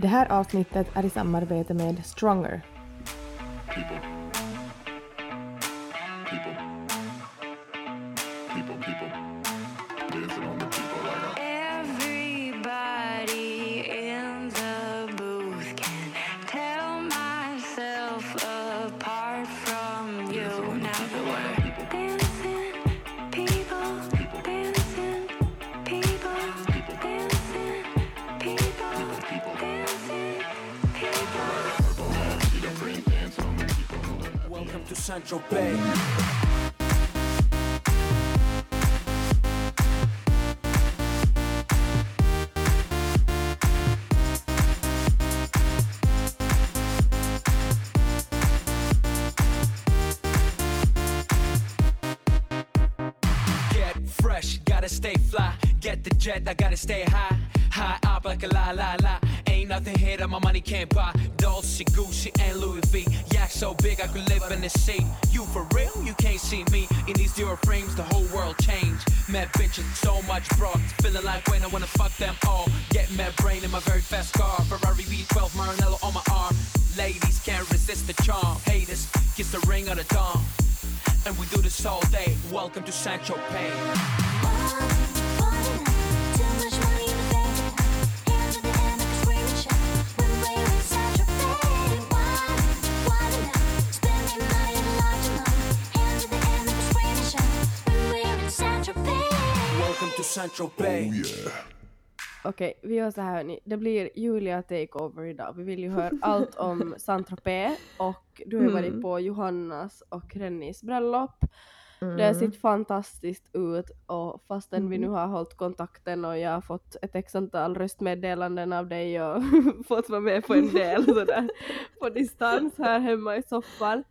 Det här avsnittet är i samarbete med Stronger. people, people, Central Bay. Get fresh, gotta stay fly. Get the jet, I gotta stay high. High up like a la la la. Ain't nothing here that my money can't buy. Dolce, Gucci, much broad. Feeling like when I wanna fuck them all. Get mad brain in my very fast car. Ferrari V12 Maranello on my arm. Ladies can't resist the charm. Haters, kiss the ring on the dawn. And we do this all day. Welcome to Sancho Pay. Central Bay. Okej, vi gör så här hörni. Det blir Julia takeover idag. Vi vill ju höra allt om Saint-Tropez och du har ju varit på Johannas och Rennys bröllop. Det har sett fantastiskt ut och fastän vi nu har hållit kontakten och jag har fått ett x antal röstmeddelanden av dig och fått vara med på en del sådär på distans här hemma i soffan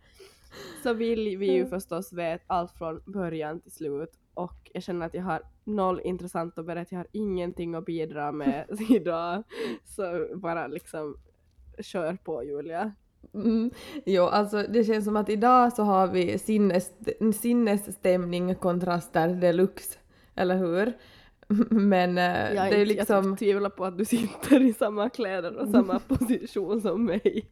så vill vi ju förstås veta allt från början till slut och jag känner att jag har noll intressant att berätta, jag har ingenting att bidra med idag. Så bara liksom kör på Julia. Mm. Jo, alltså det känns som att idag så har vi sinnes, sinnesstämning kontraster deluxe, eller hur? Men eh, Jag, det är ju liksom... jag tvivlar på att du sitter i samma kläder och samma position som mig.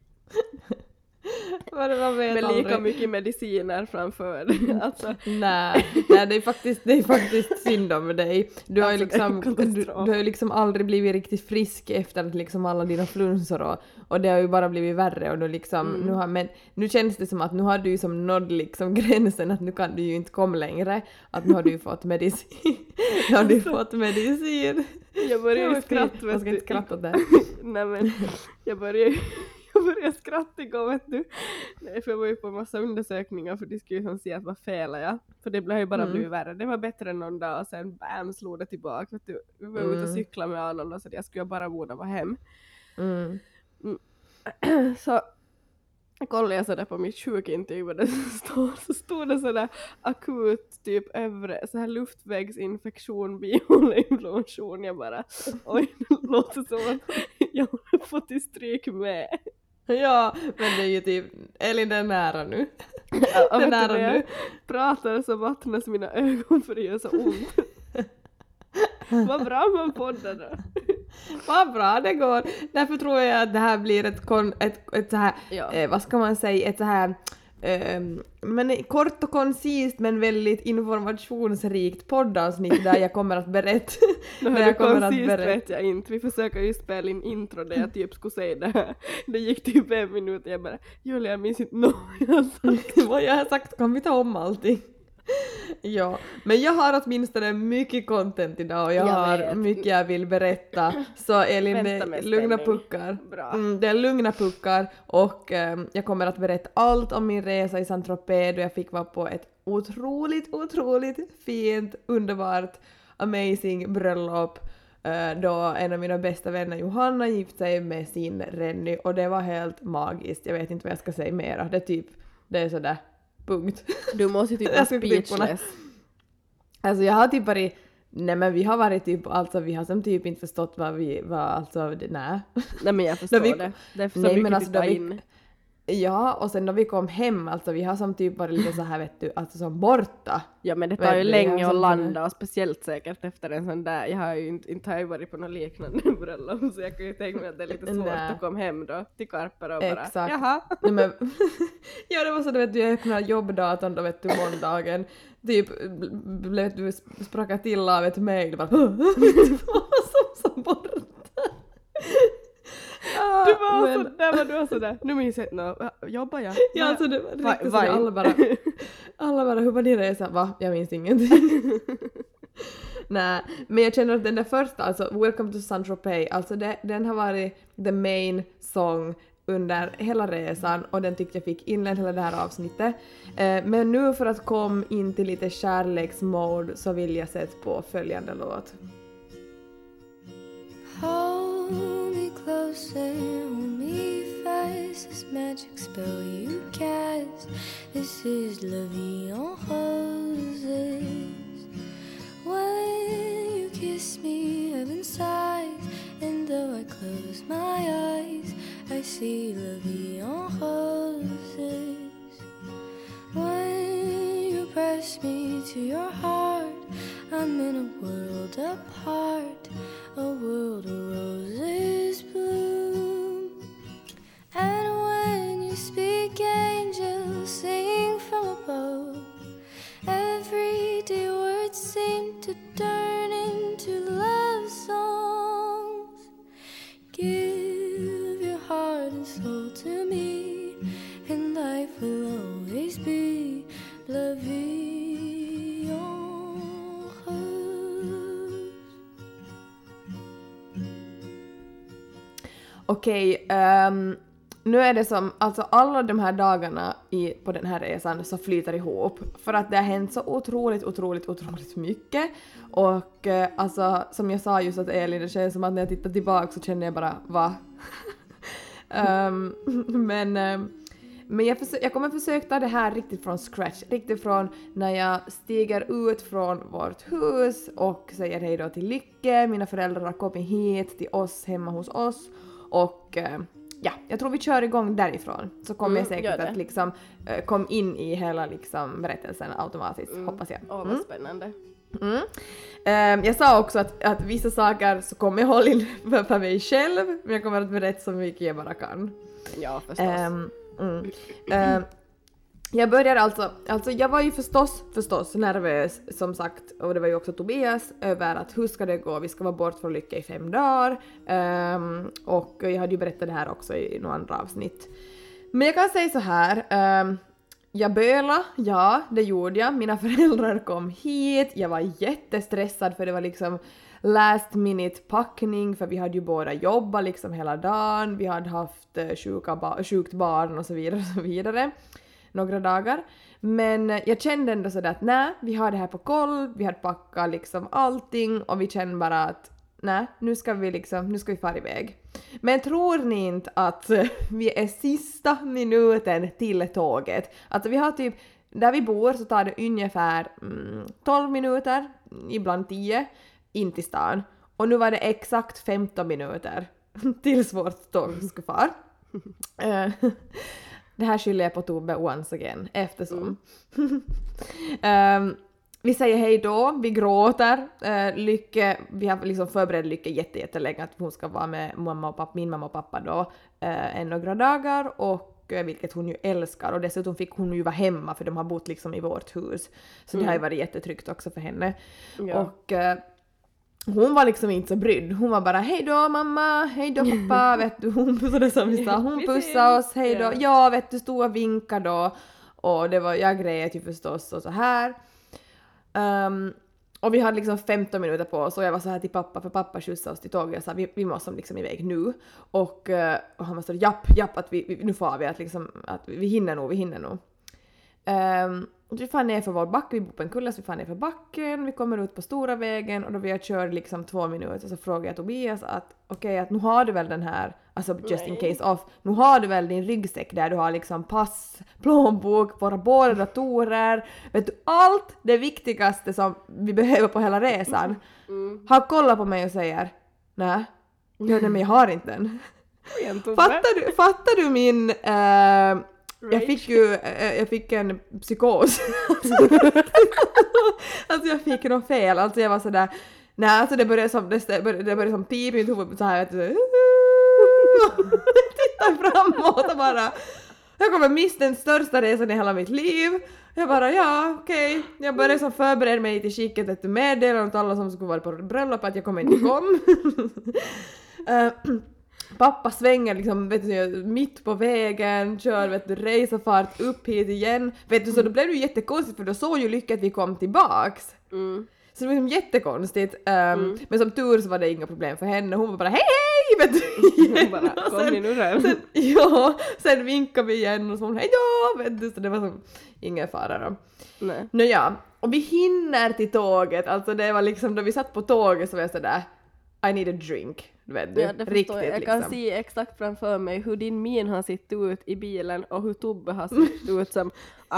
Med lika aldrig. mycket mediciner framför. Alltså, Nej, nej det, är faktiskt, det är faktiskt synd om dig. Du har, ju Alltså, liksom, du, du har ju liksom aldrig blivit riktigt frisk efter att liksom alla dina flunsor och, och det har ju bara blivit värre och då liksom, Mm. nu har, men nu känns det som att nu har du ju som nådd liksom gränsen att nu kan du ju inte komma längre. Att nu har du ju fått medicin. nu har du ju fått medicin. jag börjar ju Jag skratta. ska vet du. inte skratta åt det. Nej men jag börjar jag började skratta igår vet du. Nej för jag var ju på en massa undersökningar för de skulle ju som se att vad felar jag. För det har ju bara Mm. blivit värre. Det var bättre än någon dag och sen bam slog det tillbaka. Vet du. Vi var ute och Mm. cykla med Arnold så jag skulle bara borde vara hem. Mm. Så kollade jag sådär på mitt sjukintyg vad det stod, så stod det sådär akut typ övre så här luftvägsinfektion, bihåleinflammation. Jag bara oj det låter som att jag har fått i stryk med. Ja, men det är ju typ, Elin den är nära nu. Ja, Den du, nära jag nu. pratar så vattnas mina ögon för det gör så ont. Vad bra man poddar då. Vad bra det går! Därför tror jag att det här blir ett, kon, ett, ett så här, Ja. eh, vad ska man säga, ett så här men kort och koncist men väldigt informationsrikt poddavsnitt där jag kommer att berätta. Där jag kommer att berätta. vet jag inte. Vi försöker ju spela in intro där jag typ skulle säga det här. Det gick typ en minut och jag bara Julia jag minns inte något jag har sagt. Vad jag har sagt kan vi ta om allting. Ja, men jag har åtminstone mycket content idag och jag, Jag har vet. mycket jag vill berätta. Så Elin, det med är lugna puckar. Mm, det är lugna puckar och ehm, jag kommer att berätta allt om min resa i Saint-Tropez då jag fick vara på ett otroligt, otroligt fint, underbart, amazing bröllop eh, då en av mina bästa vänner Johanna gifte sig med sin Renny och det var helt magiskt. Jag vet inte vad jag ska säga mera. Det är typ, det är sådär, punkt. Du måste ju typ vara typ speechless. Alltså jag har typ varit Nej men vi har varit typ, alltså vi har som typ inte förstått vad vi, vad alltså, det- nej. Nej men jag förstår vi- det. Det är för så Nej, mycket men alltså, vi- in. Ja, och sen när vi kom hem, alltså vi har som typ varit lite så här vet du, alltså som borta. Ja men det tar ju länge att som- landa och speciellt säkert efter en sån där, jag har ju inte, inte har jag varit på något liknande bröllop så jag kan ju tänka mig att det är lite svårt att komma hem då till Karpara och bara Exakt. jaha. Nej, men, ja det var så du vet du, jag öppnade jobbdatorn då vet du måndagen, typ blev du spracka till av ett mejl bara som så borta. Du var men- så, där var du var sådär, nu minns jag inte jobbar jag? Ja, alltså det var Va- riktigt så Vine. alla bara, alla bara hur var din resa? Va? Jag minns ingenting. Nej, men jag känner att den där första, alltså Welcome to Saint-Tropez, alltså det, den har varit the main song under hela resan och den tyckte jag fick inleda hela det här avsnittet. Eh, men nu för att komma in till lite kärleksmode så vill jag sätta på följande låt. Closer, hold me fast. This magic spell you cast. This is La Vie en Roses. When you kiss me, heaven sighs. And though I close my eyes, I see La Vie en Roses. When you press me to your heart, I'm in a world apart, a world of roses bloom. And when you speak, angels sing from above. Everyday words seem to turn into love songs. Give your heart and soul to me, and life will always be la Okej, um, nu är det som, alltså alla de här dagarna i, på den här resan så flyter ihop för att det har hänt så otroligt, otroligt, otroligt mycket. Och eh, alltså som jag sa just att Elin, det känns som att när jag tittar tillbaka så känner jag bara va? um, men um, men jag, försö- jag kommer försöka ta det här riktigt från scratch, riktigt från när jag stiger ut från vårt hus och säger hej då till Lycke, mina föräldrar har kommit hit till oss hemma hos oss och eh, ja, jag tror vi kör igång därifrån så kommer jag Mm, säkert gör det. att liksom eh, kom in i hela liksom berättelsen automatiskt, Mm. hoppas jag. Åh vad Mm. spännande. Mm. Ehm, jag sa också att, att vissa saker så kommer jag hålla in för, för mig själv, men jag kommer att berätta så mycket jag bara kan. Ja förstås. Ehm, mm. Ehm, jag börjar alltså, alltså jag var ju förstås, förstås nervös som sagt, och det var ju också Tobias, över att hur ska det gå, vi ska vara bort från Lycka i fem dagar. um, och jag hade ju berättat det här också i några andra avsnitt. Men jag kan säga så här, um, jag böla, ja det gjorde jag. Mina föräldrar kom hit, jag var jättestressad för det var liksom last minute packning för vi hade ju båda jobbat liksom hela dagen, vi hade haft eh, sjuka ba- sjukt barn och så vidare och så vidare några dagar. Men eh, jag kände ändå sådär att nej, vi har det här på koll, vi har packat liksom allting och vi känner bara att nej, nu ska vi liksom, nu ska vi fara iväg. Men tror ni inte att eh, vi är sista minuten till tåget? Alltså vi har typ, där vi bor så tar det ungefär mm, 12 minuter, ibland 10, in till stan. Och nu var det exakt 15 minuter tills vårt tåg skulle fara. Eh, det här skyller jag på Tobbe once again eftersom. Ehm, vi säger hej då, vi gråter. Uh, Lycke, vi har liksom förberett Lycke jätte, jättelänge att hon ska vara med mamma och pappa, min mamma och pappa då uh, en några dagar och eh, vilket hon ju älskar och dessutom fick hon ju vara hemma för de har bott liksom i vårt hus. Så det har ju varit jättetryggt också för henne. Ja. Och eh, hon var liksom inte så brydd. Hon var bara hej då mamma, hej då pappa, vet du. Hon pussade som vi sa. Hon pussade oss, hej då. Ja. Vet du, stod och vinkade då. Och det var, jag grät ju förstås och så här. Ehm, och vi hade liksom 15 minuter på oss och jag var så här till pappa, för pappa skjutsade oss till tåget och sa vi, vi måste liksom iväg nu. Och, eh, och han var så japp, japp, att vi, vi, nu får vi, att, liksom, att vi hinner nog, vi hinner nog. Um, vi far ner för vår backe, vi bor på en kulle så vi far ner för backen, vi kommer ut på stora vägen och då vi har kört liksom två minuter så frågar jag Tobias att okej att nu har du väl den här, alltså just in case off, nu har du väl din ryggsäck där du har liksom pass, plånbok, våra båda datorer, vet du allt det viktigaste som vi behöver på hela resan. Mm. Han kollar på mig och säger nej, nej men jag har inte den. Fattar du, fattar du min... eh, jag fick ju eh, jag fick en psykos. alltså jag fick något fel, alltså jag var sådär... Nej alltså det började som, det började, som pip i mitt huvud såhär vet du. Framåt och bara... Jag kommer missa den största resan i hela mitt liv. Jag bara ja okej. Jag började som förbereda mig till skicket ett meddelande till alla som skulle vara på bröllopet att jag kommer inte kom. Eh, Pappa svänger liksom vet du, mitt på vägen, kör vet du, racerfart upp hit igen. Vet du, så då blev det ju jättekonstigt för då såg ju Lycka att vi kom tillbaks. Mm. Så det var liksom jättekonstigt. Um, Men som tur så var det inga problem för henne. Hon var bara hej hej! Vet du, igen. Bara, kom sen- in ur den. sen, ja, sen vinkade vi igen och så hon hej då! Vet du, så det var som ingen fara då. Nej. Nåja, och vi hinner till tåget. Alltså det var liksom då vi satt på tåget så var jag sådär I need a drink. Vet du? Ja, det Riktigt jag. Jag liksom. kan se exakt framför mig hur din min har sett ut i bilen och hur Tobbe har sett ut som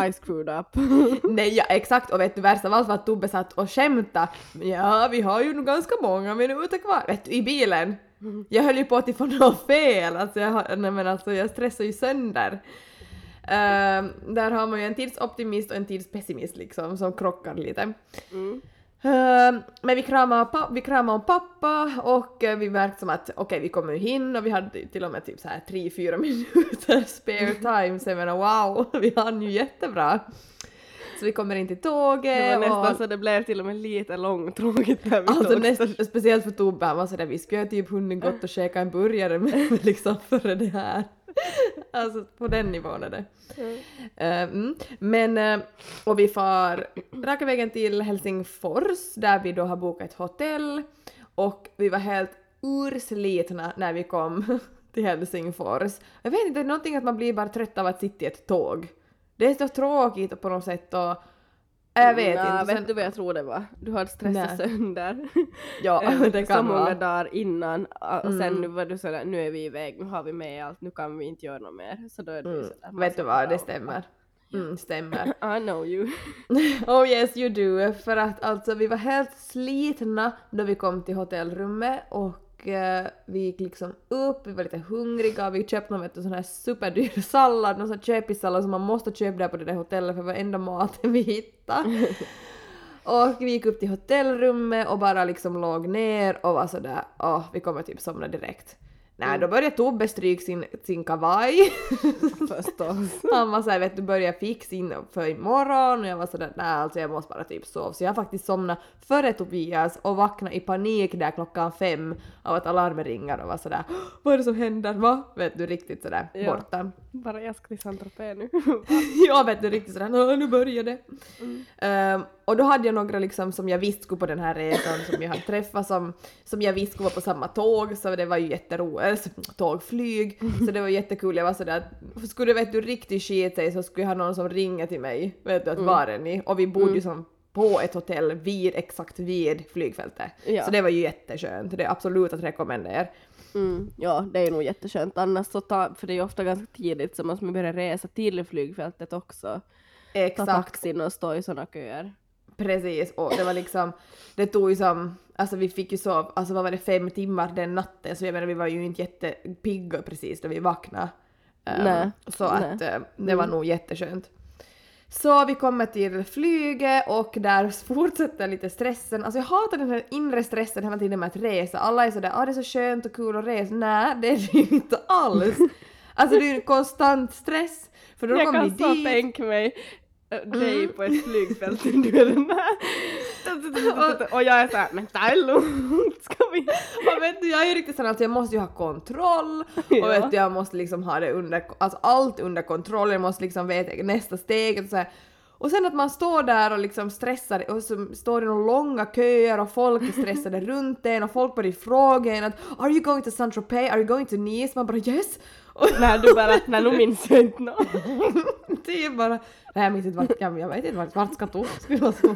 I screwed up. Nej, ja, exakt. Och vet du, värst av allt var att Tobbe satt och skämtade. Ja, vi har ju nog ganska många minuter kvar. Vet du, i bilen. Jag höll ju på att få något fel. Alltså jag, nej, men alltså, jag stressar ju sönder. Ehm, där har man ju en tidsoptimist och en tidspessimist liksom som krockar lite. Mm. Ehm, men vi kramade, vi kramade om pappa och eh, vi märkte som att okej vi kommer ju hinna och vi hade till och med typ så här 3-4 minuter spare time så jag menar wow, vi hann ju jättebra. Så vi kommer in till tåget Det var nästan och så det blev till och med lite långtråkigt där vid Alltså näst, speciellt för Tobbe, han var sådär vi skulle ju typ hunnit gått och käka en burgare med liksom före det här. Alltså på den nivån är det. Eh, mm. Men, eh, och vi far raka vägen till Helsingfors där vi då har bokat ett hotell och vi var helt urslitna när vi kom till Helsingfors. Jag vet inte, det är någonting att man blir bara trött av att sitta i ett tåg. Det är så tråkigt på något sätt och jag vet Nja, inte. vet sen- du vad jag tror det var? Du hade stressat Nej. sönder. Ja, Eh, det så kan många vara. dagar innan och sen Mm. nu var du sådär, nu är vi iväg, nu har vi med allt, nu kan vi inte göra något mer. Så då är det Mm. sådär. Vet du vad, det stämmer. Mm, stämmer. I know you. Oh yes you do. För att alltså vi var helt slitna då vi kom till hotellrummet och eh, vi gick liksom upp, vi var lite hungriga, vi köpte någon vet du, sån här superdyr sallad, någon sån här köpissallad som man måste köpa där på det där hotellet för varenda maten vi hittade. och vi gick upp till hotellrummet och bara liksom låg ner och var sådär, åh vi kommer typ somna direkt. Nej, då började Tobbe stryka sin, sin kavaj. Förstås. Han var såhär vet du börja fixa in för imorgon och jag var sådär nej alltså jag måste bara typ sova. Så jag faktiskt somnat före Tobias och vaknade i panik där klockan fem av att alarmet ringer och var sådär vad är det som händer va? Vet du riktigt sådär Ja. borta. Bara jag ska till Saint-Tropez nu. ja vet du riktigt sådär "Nå, nu börjar det. Ehm, och då hade jag några liksom som jag visste skulle på den här resan som jag hade träffat som, som jag visste skulle vara på samma tåg så det var ju jätteroligt, alltså, tågflyg så det var jättekul. Jag var sådär att skulle vet du riktigt skit sig så skulle jag ha någon som ringer till mig, vet du att var är ni? Och vi bodde ju som på ett hotell vid, exakt vid flygfältet. Ja. Så det var ju jätteskönt, det är absolut att rekommendera. Mm, ja, det är nog jätteskönt. Annars så ta, för det är ju ofta ganska tidigt så måste man börja resa till flygfältet också. Ta Exakt. taxin och stå i såna köer. Precis, och det var liksom, det tog ju som, alltså vi fick ju sova, alltså vad var det, fem timmar den natten, så jag menar vi var ju inte jättepigga precis då vi vaknade. Ehm, Nej, så att eh, det var nog jätteskönt. Så vi kommer till flyget och där fortsätter lite stressen. Alltså jag hatar den här inre stressen hela tiden med att resa. Alla är sådär ah, det är så skönt och kul att resa. Nej, det är det inte alls. Alltså det är ju konstant stress. För då jag kan vi så dit. tänka mig äh, dig på ett flygfält du är den här. Och jag är såhär, men ta det lugnt, ska vi... Och vet du, jag är ju riktigt sån att jag måste ju ha kontroll och Ja. vet du, jag måste liksom ha det under, alltså allt under kontroll, jag måste liksom veta nästa steg och så här. Och sen att man står där och liksom stressar och så står det några långa köer och folk är stressade runt en och folk börjar fråga en att “Are you going to Saint-Tropez? Are you going to Nice?” Man bara “Yes!” och När du bara, när nu minns jag inte något. det är bara “Nej jag minns inte vart, jag, jag vet inte vart, vart ska du?” skulle så.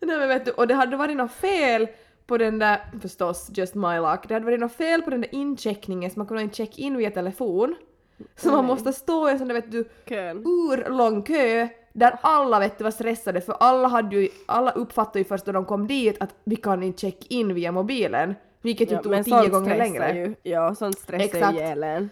Nej men vet du, och det hade varit något fel på den där, förstås, just my luck, det hade varit något fel på den där incheckningen så man kunde inte checka in via telefon. Så man måste stå i en sån där vet du, Kön. urlång kö där alla vet du var stressade för alla hade ju, alla uppfattade ju först när de kom dit att vi kan inte checka in via mobilen. Vilket ju Ja, tog tio gånger längre. Ju, ja, sånt stressar ju ihjäl.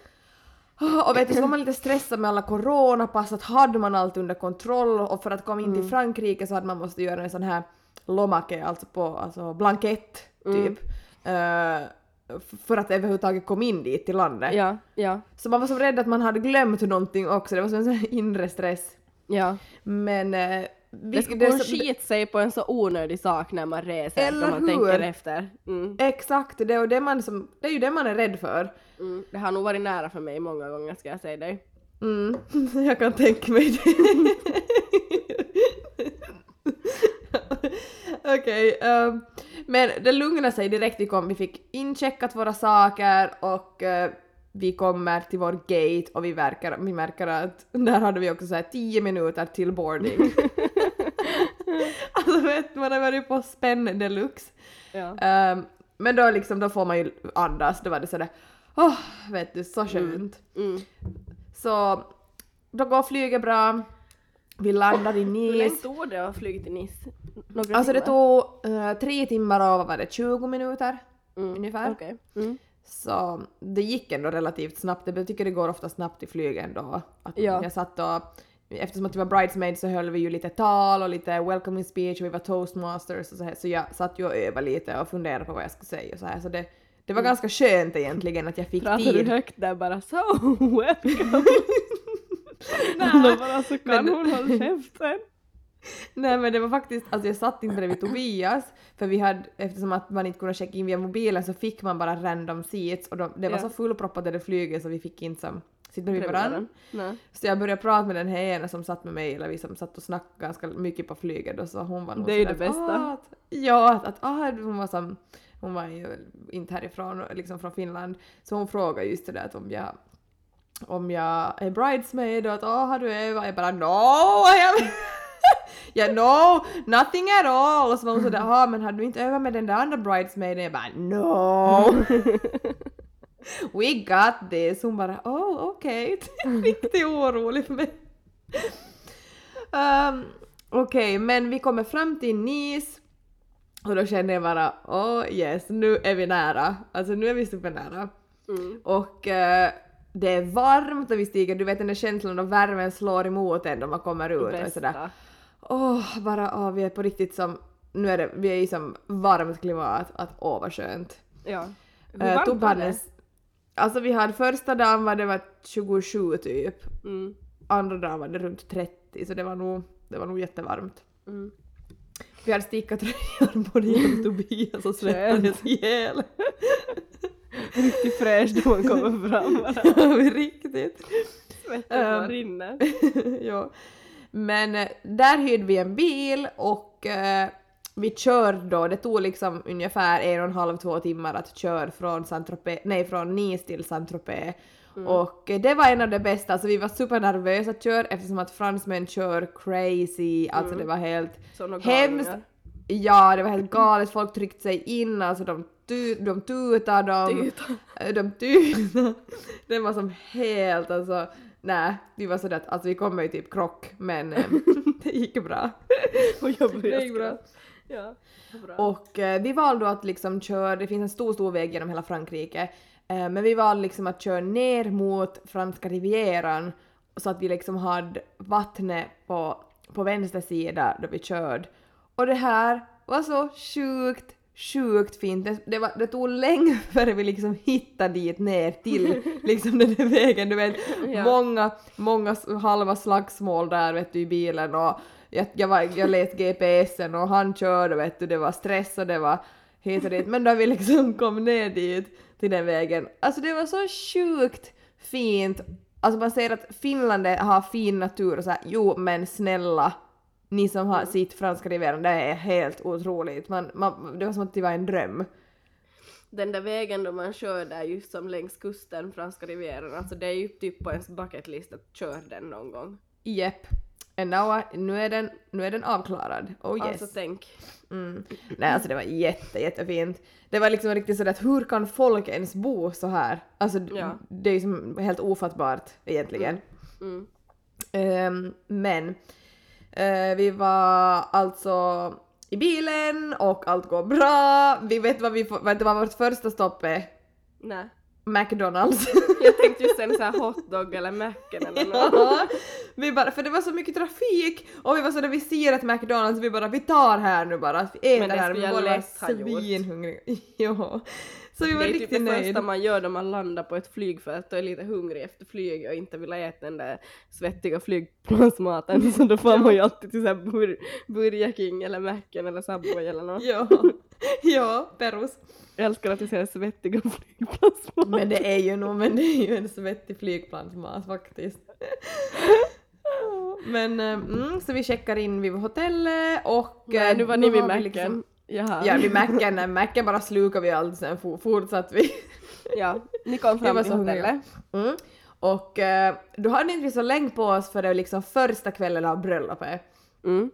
Och vet du, så var man lite stressad med alla coronapass, att hade man allt under kontroll och för att komma in Mm. till Frankrike så hade man måste göra en sån här lomake, alltså på alltså blankett Mm. typ. eh, f- för att överhuvudtaget komma in dit till landet. Ja, ja, Så man var så rädd att man hade glömt någonting också, det var som en sån inre stress. ja. Men... Eh, vi- Det skulle gå skit sig på en så onödig sak när man reser, Eller när man hur? tänker efter. Mm. Exakt, det, och det, man som, det är ju det man är rädd för. Mm. Det har nog varit nära för mig många gånger ska jag säga dig. Mm, jag kan tänka mig det. Okej, ehm, men det lugnade sig direkt vi kom. Vi fick incheckat våra saker och eh, vi kommer till vår gate och vi, verkar, vi märker att där hade vi också så här 10 minuter till boarding. alltså vet man har varit på spänn deluxe. Ja. Ehm, men då liksom, då får man ju andas, då var det sådär, åh, vet du, så skönt. Mm. Så då går flyget bra, vi landar i Hur länge Nice. tog det att flyga till Nice? Några Alltså det tog eh, tre timmar och vad var det, 20 minuter mm. ungefär. Okej. Mm. Så det gick ändå relativt snabbt, jag tycker det går ofta snabbt i flyg ändå. Att Ja. Jag satt och, eftersom att vi var bridesmaids så höll vi ju lite tal och lite welcoming speech och vi var toastmasters och så här, så jag satt ju och övade lite och funderade på vad jag skulle säga och så här, så det, det var ganska skönt egentligen att jag fick Pratar du tid. högt där bara så welcome? Nå bara så kan Men- hon hålla käften. Nej men det var faktiskt, alltså jag satt inte bredvid Tobias för vi hade, eftersom att man inte kunde checka in via mobilen så fick man bara random seats och de, det var Ja. så fullproppat i det flyget så vi fick inte som sitta bredvid varandra. Nej. Så jag började prata med den här ena som satt med mig, eller vi som satt och snackade ganska mycket på flyget och så hon var nog Det är ju det bästa. "Ah, att, ja, att, att ah, hon var som, hon var ju inte härifrån, liksom från Finland, så hon frågade just det där att om jag om jag är bridesmaid och att åh har du övat? Jag bara no, I have Ja, no, nothing at all! Och så var hon sådär, ja men har du inte övat med den där andra bridesmaiden? Jag bara no! We got this! Hon bara oh okej, riktigt orolig för mig. Um, Okej, men vi kommer fram till Nice och då kände jag bara oh yes, nu är vi nära. Alltså nu är vi supernära. Mm. Och eh, det är varmt och vi stiger, du vet den där känslan då värmen slår emot en då man kommer ut och sådär. Bästa. Åh, bara åh, vi är på riktigt som, nu är det, vi är i som varmt klimat, att åh vad skönt. Ja. Hur Uh, varmt var hade, det? alltså vi hade första dagen var det var 27 typ, Mm. andra dagen var det runt 30 så det var nog, det var nog jättevarmt. Mm. Vi hade stickartröjor både jag och Tobias och svettades ihjäl. Riktigt fräsch då man kommer fram bara. riktigt. Svetten Um, rinner. ja. Men eh, där hyrde vi en bil och eh, vi körde då, det tog liksom ungefär en och en halv, två timmar att köra från, Saint-Tropez, nej, från Nice till Saint-Tropez. Mm. Och eh, det var en av de bästa, alltså vi var supernervösa att köra eftersom att fransmän kör crazy, alltså det var helt hemskt. galningar. Ja, det var helt galet, folk tryckte sig in, alltså de, tu, de tutade, de, Tuta. Eh, de tutade. Det var som helt alltså, nej, vi var sådär att alltså vi kommer ju typ krock, men eh, det gick bra. Och jag började Det gick bra. skratta. Ja, bra. Och eh, vi valde då att liksom köra, det finns en stor, stor väg genom hela Frankrike, eh, men vi valde liksom att köra ner mot franska rivieran så att vi liksom hade vattnet på, på vänster sida då vi körde. Och det här var så sjukt, sjukt fint. Det, det, var, det tog länge före vi liksom hittade dit ner till liksom den där vägen, du vet. Ja. Många, många halva slagsmål där vet du i bilen och jag, jag, var, jag lät GPSen och han körde vet du, det var stress och det var hit och dit. Men då vi liksom kom ner dit till den vägen, alltså det var så sjukt fint. Alltså man säger att Finland har fin natur och så här, jo men snälla, ni som har sitt franska rivieran, det är helt otroligt. Man, man, det var som att det var en dröm. Den där vägen då man kör där just som längs kusten, franska rivieran, alltså det är ju typ på ens bucket list att köra den någon gång. Jepp. And now I, nu, är den, nu är den avklarad. Oh yes. Alltså tänk. Mm. Nej alltså det var jätte, jättefint. Det var liksom riktigt sådär att hur kan folk ens bo så här? Alltså Ja. det är ju som helt ofattbart egentligen. Mm. Ehm, men eh, vi var alltså i bilen och allt går bra. Vi vet vad vi får, vet du vad vårt första stopp är? Nej. McDonalds. Jag tänkte just en sån här hotdog eller macken eller något. ja, vi bara, för det var så mycket trafik och vi var så när vi ser ett McDonalds vi bara vi tar här nu bara, vi äter Men det här, vi var svinhungriga. ja. Så vi Det var är typ riktigt det första nöjda. man gör när man landar på ett flygfält och är lite hungrig efter flyg och inte vill äta den där svettiga flygplansmaten så då får man ju alltid till såhär bur Burger King eller Macken eller Subway eller något. Ja, ja, Perus. Jag älskar att du säger svettiga flygplansmat. Men det är ju nog, men det är ju en svettig flygplansmat faktiskt. Men eh, mm, så vi checkar in vid hotellet och... Nej, eh, nu var ni vid Macken. liksom- Jaha. Ja, vid Macken, nej, Macken bara slukade vi allt sen for, fortsatte vi. Ja, ni kom fram till hotellet. Mm. Och eh, då hade inte vi så länge på oss för det liksom första kvällen av bröllopet. Mm.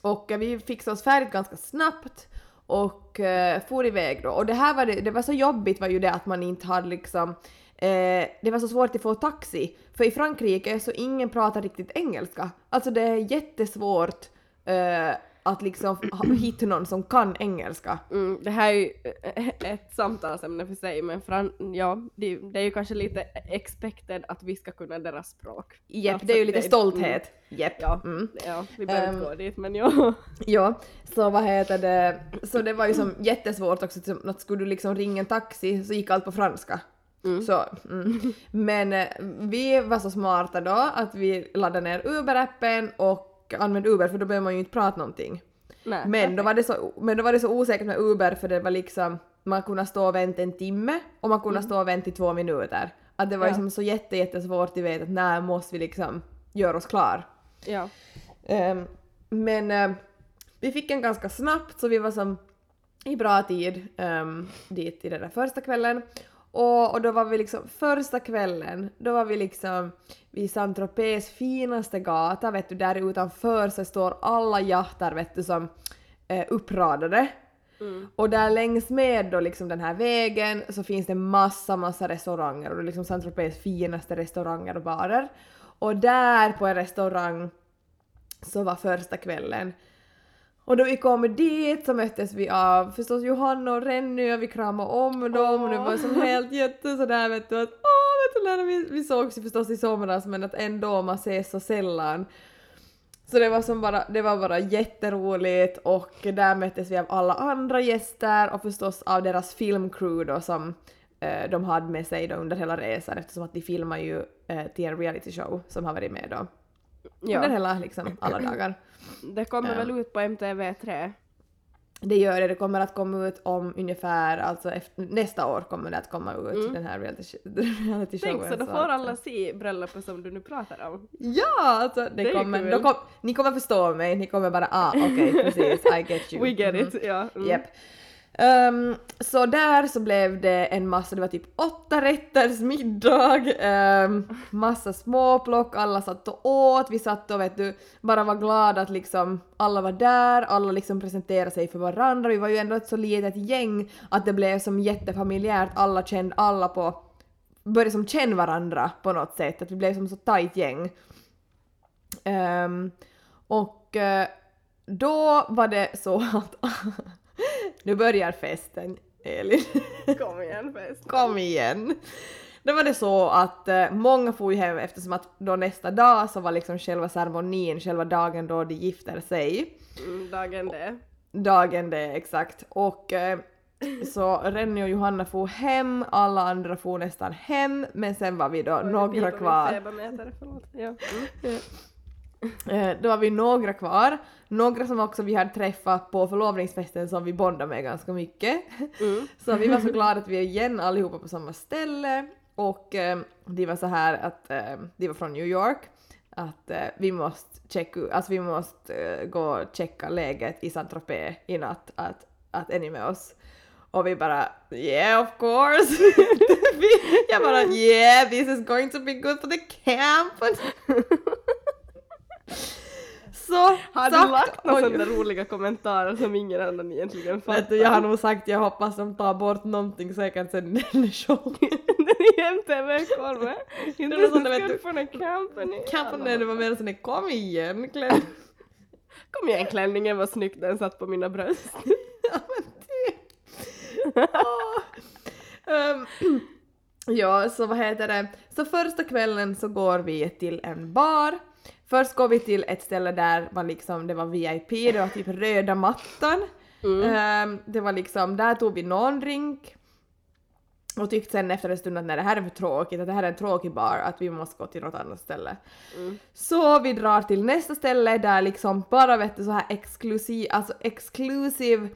Och eh, vi fixade oss färdigt ganska snabbt och eh, for iväg då. Och det här var det, det var så jobbigt var ju det att man inte hade liksom eh, det var så svårt att få taxi. För i Frankrike så ingen pratar riktigt engelska. Alltså det är jättesvårt eh, att liksom hitta någon som kan engelska. Mm, det här är ju eh, ett samtalsämne för sig men fran, ja, det, det är ju kanske lite expected att vi ska kunna deras språk. Jepp, Alltså, det är ju lite det- stolthet. Jepp. Ja, Mm. ja vi behöver Ehm, inte gå dit men ja. Ja, så vad heter det, så det var ju som jättesvårt också, att skulle du liksom ringa en taxi så gick allt på franska. Så, mm. Men eh, vi var så smarta då att vi laddade ner Uber-appen och använde Uber för då behöver man ju inte prata någonting. Nej, Men då, var det så, men då var det så osäkert med Uber för det var liksom, man kunde stå och vänta en timme och man kunde stå och vänta i två minuter. Att det var Ja. liksom så jätte, jättesvårt att veta att när måste vi liksom göra oss klar. Ja. Ehm, men eh, vi fick en ganska snabbt så vi var som i bra tid um, dit i den där första kvällen. Och, och då var vi liksom första kvällen, då var vi liksom vid Saint-Tropez finaste gata, vet du, där utanför så står alla jahtar vet du som eh, uppradade. Och där längs med då liksom den här vägen så finns det massa, massa restauranger och det är liksom Saint-Tropez finaste restauranger och barer. Och där på en restaurang så var första kvällen. Och då vi kom dit så möttes vi av förstås Johanna och Renny och vi kramade om dem. Och det var som helt jätte sådär vet du att åh vet du vi, vi sågs ju förstås i somras men att ändå man ses så sällan. Så det var som bara, det var bara jätteroligt och där möttes vi av alla andra gäster och förstås av deras filmcrew då som eh, de hade med sig då under hela resan eftersom att de filmar ju eh, till en reality show som har varit med då ja. hela liksom alla dagar. Det kommer väl ut på MTV3? Det gör det, det kommer att komma ut om ungefär, alltså efter, nästa år kommer det att komma ut den här reality, reality showen. Tänk så då får alla se bröllopet som du nu pratar om. Ja, alltså det, kommer, då kom, ni kommer förstå mig, ni kommer bara ah okej precis, I get you. We get it, ja. Mm. Japp. Um, så där så blev det en massa, det var typ åtta rätters middag, um, massa småplock, alla satt och åt, vi satt och vet du, bara var glada att liksom alla var där, alla liksom presenterade sig för varandra, vi var ju ändå ett så litet gäng att det blev som jättefamiljärt, alla kände alla på, började som känna varandra på något sätt, att vi blev som så tajt gäng. Um, och uh, då var det så att nu börjar festen, Elin. Kom igen fest. Kom igen! Då var det så att eh, många får ju hem eftersom att då nästa dag så var liksom själva ceremonin, själva dagen då de gifter sig. Mm, dagen det. Dagen det exakt. Och eh, så Renny och Johanna får hem, alla andra får nästan hem, men sen var vi då några kvar. Ja. Mm. Eh, Då var vi några kvar, några som också vi hade träffat på förlovningsfesten som vi bondade med ganska mycket. Mm. Så vi var så glada att vi är igen allihopa på samma ställe och eh, de var så här att eh, de var från New York att eh, vi måste checka alltså vi måste eh, gå och checka läget i Saint-Tropez i natt att, att är ni med oss? Och vi bara yeah of course! Vi- Jag bara yeah this is going to be good for the camp! Så Har du lagt några sådana roliga kommentarer som ingen annan egentligen Vet fattar? du, jag har nog sagt jag hoppas de tar bort någonting säkert sen den. Den är. Inte Det är sånt, vet du. good for the company. När det var mer sån där kom igen Glenn. Kom igen klänningen var snygg, den satt på mina bröst. ja men. Åh. Ehm, ja, så vad heter det? Så första kvällen så går vi till en bar. Först går vi till ett ställe där man liksom, det var VIP, det var typ röda mattan. Ehm, det var liksom, där tog vi någon drink. Och tyckte sen efter en stund att nej det här är för tråkigt, att det här är en tråkig bar, att vi måste gå till något annat ställe. Så vi drar till nästa ställe där liksom bara vet du så här exklusiv, alltså exclusive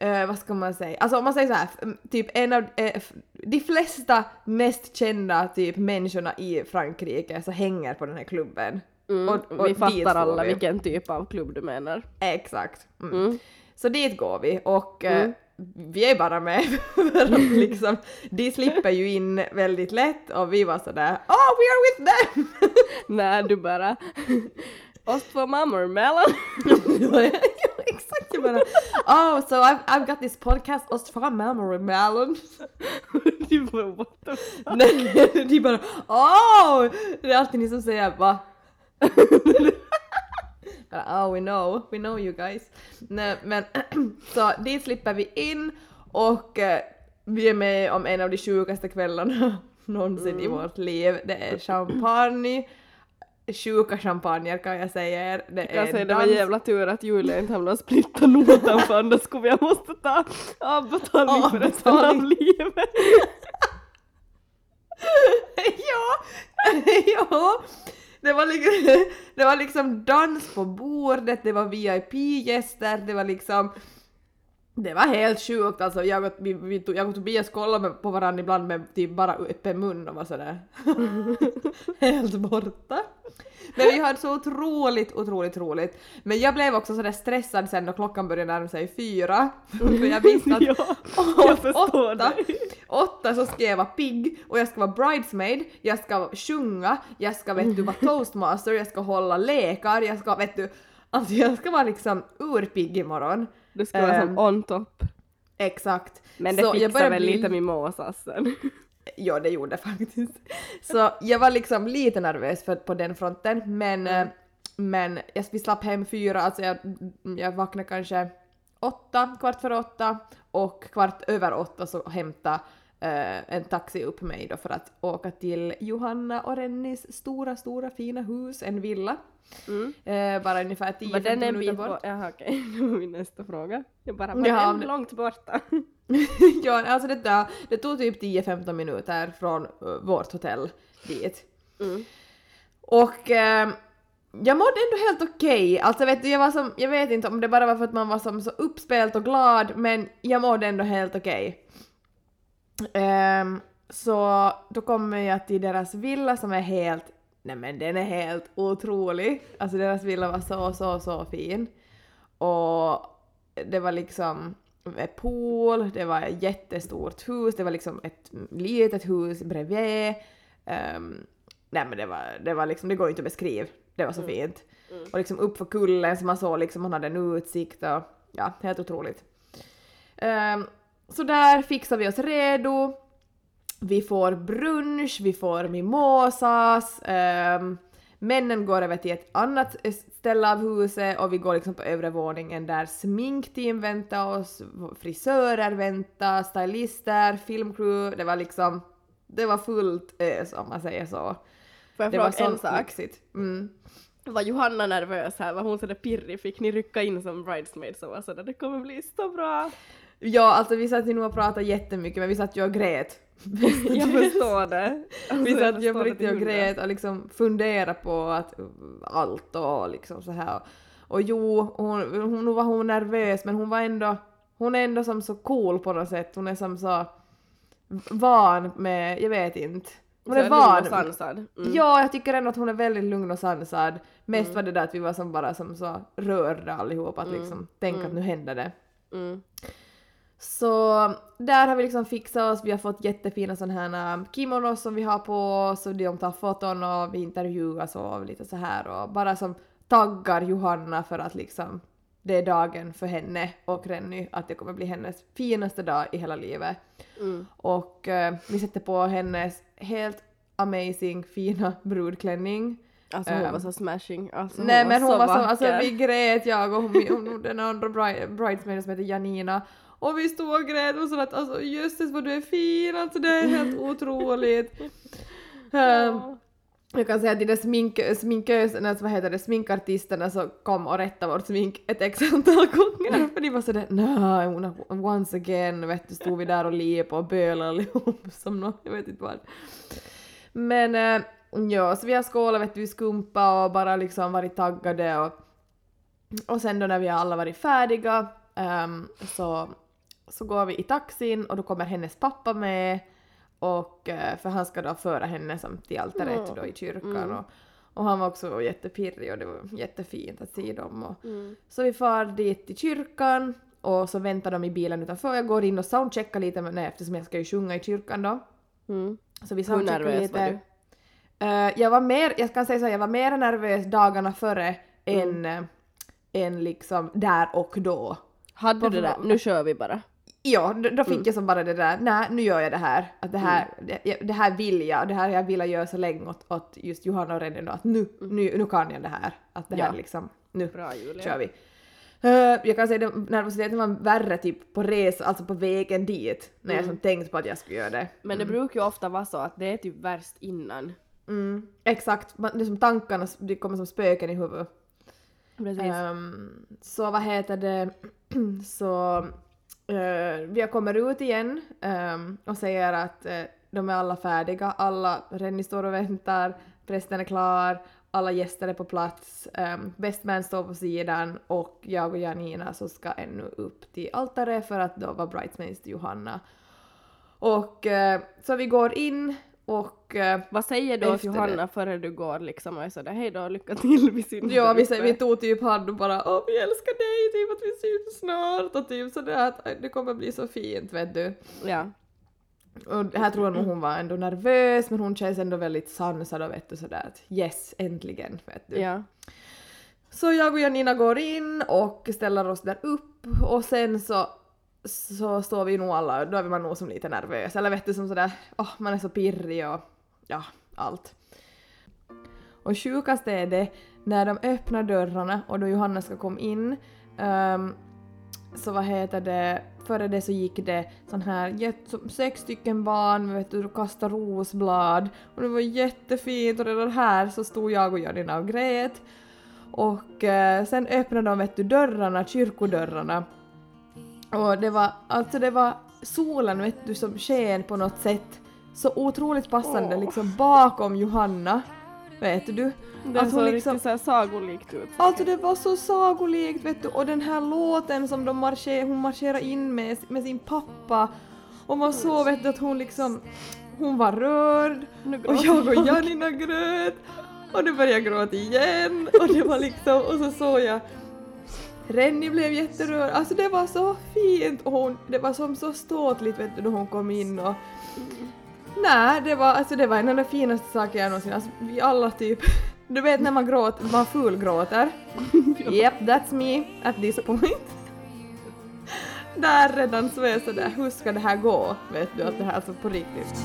eh, vad ska man säga, alltså om man säger så här, typ en av eh, de flesta mest kända typ människorna i Frankrike så hänger på den här klubben. Mm, Och- och vi fattar alla vi. vilken typ av klubb du menar. Exakt. Mm. Mm. Så dit går vi och eh, Mm. vi är bara med för att liksom, de slipper ju in väldigt lätt och vi var sådär oh we are with them! Nej, du bara Ost två mammor mellan. exakt, jag bara oh so I've, I've got this podcast Ostfra Memory Melon. du bara what the fuck? Nej, de bara åh! Det är alltid ni som säger va? Oh we know, we know you guys. Nej men så dit slipper vi in och eh, vi är med om en av de sjukaste kvällarna någonsin i vårt liv. Det är champagne, sjuka champagner kan jag säga er. Det Jag kan säga det var dans- jävla tur att Julia inte hamnade och splittade notan för annars skulle vi ha måste ta avbetalning för resten av livet. ja, ja. Det var, liksom, det var liksom dans på bordet, det var VIP-gäster, det var liksom... Det var helt sjukt alltså. Jag och, vi, vi, jag och Tobias kollade på varandra ibland med typ bara öppen mun och var sådär helt borta. Men vi hade så otroligt, otroligt roligt. Men jag blev också sådär stressad sen då klockan började närma sig fyra. För jag visste att ja, jag åtta, dig. åtta så ska jag vara pigg och jag ska vara bridesmaid, jag ska sjunga, jag ska vet du vara toastmaster, jag ska hålla lekar, jag ska vet du, alltså jag ska vara liksom urpigg imorgon. Du ska vara som Ehm, on top. Exakt. Men det Så jag fixar börjar väl bli- lite mimosas sen. Ja, det gjorde faktiskt. Så jag var liksom lite nervös för, på den fronten, men, Mm. eh, men jag, vi slapp hem fyra, alltså jag, jag vaknade kanske åtta, kvart före åtta och kvart över åtta så hämtade eh, en taxi upp mig då för att åka till Johanna och Rennis stora, stora fina hus, en villa. Mm. Eh, bara ungefär Var den 10-15 en minuter bort. på... Jaha okej, det var min nästa fråga. Jag bara, var Ja, den långt borta? ja, alltså det, där, det tog typ 10-15 minuter från eh, vårt hotell dit. Mm. Och jag mådde ändå helt okej. Alltså vet du, jag var som, jag vet inte om det bara var för att man var som så uppspelt och glad, men jag mådde ändå helt okej. Ehm, så då kommer jag till deras villa som är helt, nej men den är helt otrolig. Alltså deras villa var så, så, så fin. Och det var liksom pool, det var ett jättestort hus, det var liksom ett litet hus bredvid. Um, nej men det var, det var liksom, det går inte att beskriva. Det var så fint. Och liksom upp för kullen så man såg liksom, man hade en utsikt och ja, helt otroligt. Ehm, så där fixar vi oss redo. Vi får brunch, vi får mimosas. ehm, männen går över till ett annat ställe av huset och vi går liksom på övre våningen där sminkteam väntar oss, frisörer väntar, stylister, filmcrew. Det var liksom, det var fullt ös om man säger så. Får jag Det var fråga en så sak? lyxigt. Mm. Var Johanna nervös här? Var hon sådär pirrig? Fick ni rycka in som bridesmaids och var sådär det kommer bli så bra? Ja, alltså vi satt ju nog och pratade jättemycket men vi satt ju och grät. Jag förstår det. Alltså, vi satt ju på riktigt och grät och liksom funderade på att allt och liksom så här. Och jo, hon, hon, var hon nervös men hon var ändå, hon är ändå som så cool på något sätt. Hon är som så van med, jag vet inte. Hon Så är lugn och van. sansad. Mm. Ja, jag tycker ändå att hon är väldigt lugn och sansad. Mest var det där att vi var som bara som så rörda allihop att liksom tänka att nu händer det. Så där har vi liksom fixat oss, vi har fått jättefina sådana här kimonos som vi har på oss och de tar foton och vi intervjuas och lite så här och bara som taggar Johanna för att liksom det är dagen för henne och Renny, att det kommer bli hennes finaste dag i hela livet. Mm. Och eh, vi sätter på hennes helt amazing fina brudklänning Alltså hon var Ehm, så smashing. Alltså, Nej men hon var så, alltså vi grät jag och hon, hon, den andra bride, bridesmaiden som heter Janina och vi stod och grät och så att alltså jösses vad du är fin, alltså det är helt otroligt. Ehm, jag kan säga att de där smink, sminköserna, vad heter det, sminkartisterna så kom och rättade vårt smink ett x antal gånger för de var sådär nej, once again vet du stod vi där och lep och bölade allihop som nå, jag vet inte vad. Men eh, ja, så vi har skålat vet du i skumpa och bara liksom varit taggade och, och sen då när vi alla varit färdiga ehm, så, så går vi i taxin och då kommer hennes pappa med och eh, för han ska då föra henne som till altaret då i kyrkan och, och han var också jättepirrig och det var jättefint att se dem och, så vi far dit till kyrkan och så väntar de i bilen utanför. Jag går in och soundcheckar lite med, nej, eftersom jag ska ju sjunga i kyrkan då. Mm. Så vi soundcheckar lite. var du? Eh, jag var mer, jag kan säga så här, jag var mer nervös dagarna före Mm. än, eh, än liksom där och då. Hade du det där, nu kör vi bara. Ja, då, då fick Mm. jag som bara det där, nej nu gör jag det här, att det här, det, det här vill jag, det här har jag velat göra så länge åt, åt just Johanna och Renny att nu, nu, nu kan jag det här, att det här Mm. Ja. liksom, nu Bra Julia. kör vi. Eh, jag kan säga att nervositeten var värre typ på resa, alltså på vägen dit, när jag som tänkte på att jag skulle göra det. Men det brukar ju ofta vara så att det är typ värst innan. Mm, exakt, Man- det är som tankarna, det kommer som spöken i huvudet. Precis. Ehm, så vad heter det, så Eh, uh, vi kommer ut igen ehm, och säger att eh, de är alla färdiga, alla, Renny står och väntar, prästen är klar, alla gäster är på plats, ehm, um, bestman står på sidan och jag och Janina så ska ännu upp till altaret för att då vara bridesmaids till Johanna. Och eh, så vi går in och eh, Vad säger efter Johanna före du går liksom och är sådär hej då, lycka till, vi syns Ja, vi, uppe." säger- vi tog typ hand och bara åh vi älskar dig, typ att vi syns snart och typ sådär att "Aj, det kommer bli så fint vet du. Ja. Och det här tror jag nog hon var ändå nervös men hon känns ändå väldigt sansad och vet du sådär att yes äntligen vet du. Ja. Så jag och Janina går in och ställer oss där upp och sen så så står vi nog alla, då är man nog som lite nervös. Eller vet du som sådär, åh man är så pirrig och ja, allt. Och sjukast är det när de öppnar dörrarna och då Johanna ska komma in um, så vad heter det, före det så gick det sån här sex stycken barn vet du, kastade rosblad. Och det var jättefint och redan här så stod jag och Jörgen och grät. Och eh, sen öppnade de vet du dörrarna, kyrkodörrarna och det var, alltså det var solen vet du som sken på något sätt så otroligt passande liksom bakom Johanna. Vet du? Det Att såg hon riktigt såhär sagolikt ut. Alltså det var så sagolikt vet du och den här låten som de marscher, hon marscherar in med, med sin pappa och man såg vet du att hon liksom hon var rörd och jag och. Janina grät och nu började jag gråta igen och det var liksom och så såg jag Renny blev jätterörd, alltså det var så fint och hon, det var som så ståtligt vet du då hon kom in och Nej, det var, alltså det var en av de finaste saker jag någonsin, alltså vi alla typ, du vet när man gråter, man fulgråter. Yep, that's me at this point. Där redan så är jag sådär, hur ska det här gå? Vet du, att det här alltså på riktigt.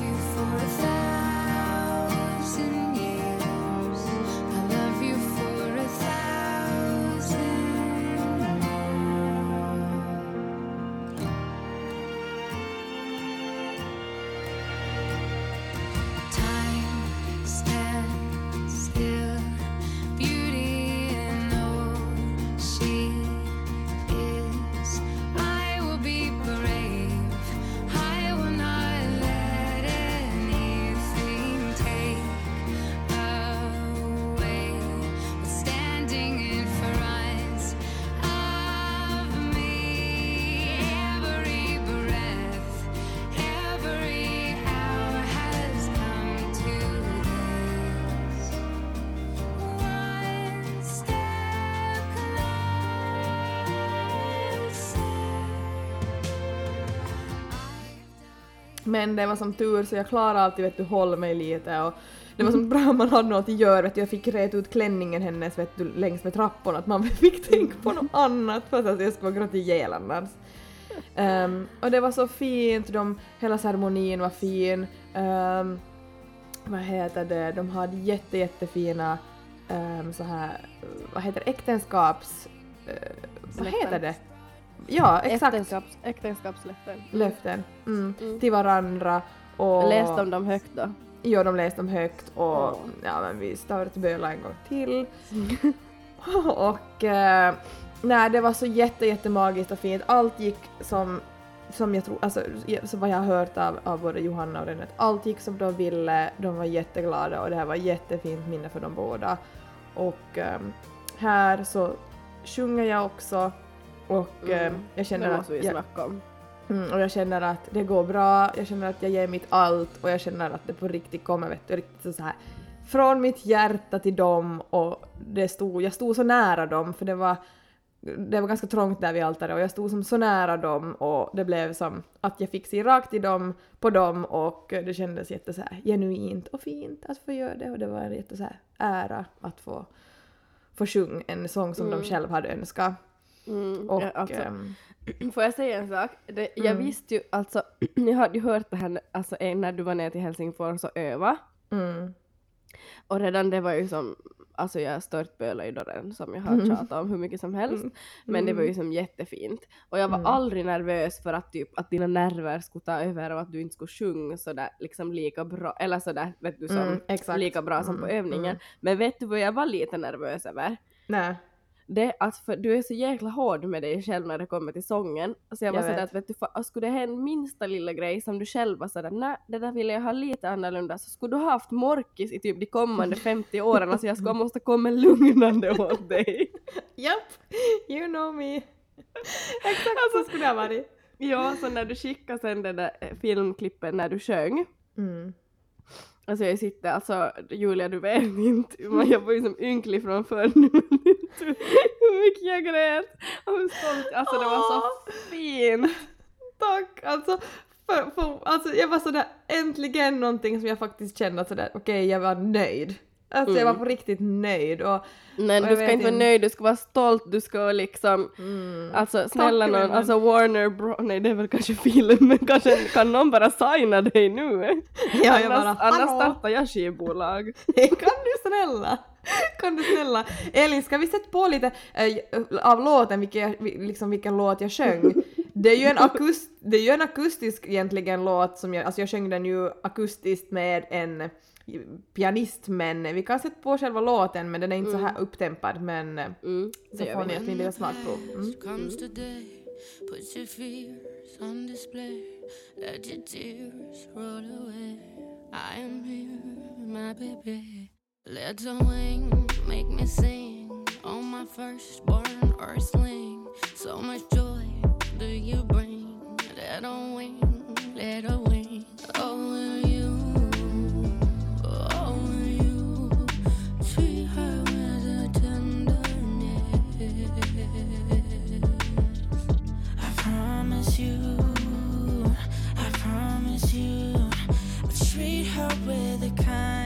Men det var som tur så jag klarade alltid vet du hålla mig lite och det var som bra man hade något att göra vet du. Jag fick rätt ut klänningen hennes vet du längs med trapporna att man fick tänka på något annat för att jag skulle gråta ihjäl annars. Ehm, och det var så fint, de, hela ceremonin var fin. Ehm, vad heter det, de hade jätte jättefina ehm, så här, vad heter det, äktenskaps... eh, vad heter det? Ja, exakt. Äktenskaps, äktenskapslöften. Löften. Mm. Mm. Till varandra. Och, Läs de dem högt då. Ja, de läste dem högt och Åh. ja, men vi Böla en gång till. och eh, nej, det var så jätte, jättemagiskt och fint. Allt gick som, som jag tror, alltså som vad jag har hört av, av både Johanna och Renat, allt gick som de ville, de var jätteglada och det här var jättefint minne för dem båda. Och ehm, här så sjunger jag också och Mm. ehm, jag känner Det att måste vi snacka om. Mm, och jag känner att det går bra, jag känner att jag ger mitt allt och jag känner att det på riktigt kommer vet du, riktigt så här från mitt hjärta till dem och det stod, jag stod så nära dem för det var det var ganska trångt där vid altaret och jag stod som så nära dem och det blev som att jag fick se rakt i dem, på dem och det kändes jätte så här genuint och fint att få göra det och det var en jätte så här ära att få, få sjunga en sång som Mm. de själva hade önskat. Mm, Och alltså, ehm, Får jag säga en sak? Det, jag Mm. visste ju alltså, jag hade ju hört det här alltså, när du var ner till Helsingfors och öva. mm, Och redan det var ju som, alltså jag störtbölade ju då redan som jag har Mm. tjatat om hur mycket som helst. Men det var ju som jättefint. Och jag var Mm. aldrig nervös för att typ att dina nerver skulle ta över och att du inte skulle sjunga sådär liksom lika bra, eller sådär vet du som Mm, lika bra som på Mm, övningen. mm. Men vet du vad jag var lite nervös över? nej. Det att för du är så jäkla hård med dig själv när det kommer till sången. Så jag var Jag sådär vet. att vet du, fa- skulle det hända minsta lilla grej som du själv var sådär nej det där ville jag ha lite annorlunda så skulle du ha haft morkis i typ de kommande 50 åren alltså jag skulle måste komma lugnande åt dig. Japp, you know me. Exakt så skulle det ha varit. Ja, så när du skickade sen det där eh, filmklippen när du sjöng Mm. Alltså jag sitter, alltså Julia du vet inte, jag var ju som ynklig från förr nu, hur mycket jag grät och hur stolt, alltså det var så fint. Tack! Alltså, för, för, alltså jag var sådär äntligen någonting som jag faktiskt kände att sådär okej jag var nöjd. Alltså jag var Mm. på riktigt nöjd och Men Och du ska inte vara nöjd, du ska vara stolt, du ska liksom mm. Alltså snälla någon, alltså Warner Bro, nej det är väl kanske film, men kanske kan någon bara signa dig nu? ja, jag bara annars, annars startar jag skivbolag. kan du snälla? Kan du snälla? Elin, ska vi sätta på lite eh, av låten, vilken, liksom vilken låt jag sjöng? Det är ju en, akust, det är ju en akustisk egentligen låt som jag, alltså jag sjöng den ju akustiskt med en pianist men vi kan sätta på själva låten men den är inte så här upptempad men eh, Mm, så får ni ett litet smakprov. Mm. comes today. Put your fears on display. Let your tears roll away. I am here, my baby. Let the wing make me sing on my firstborn earthling. So much joy do you bring. Let a wing, let a wing. Treat her with a kindness.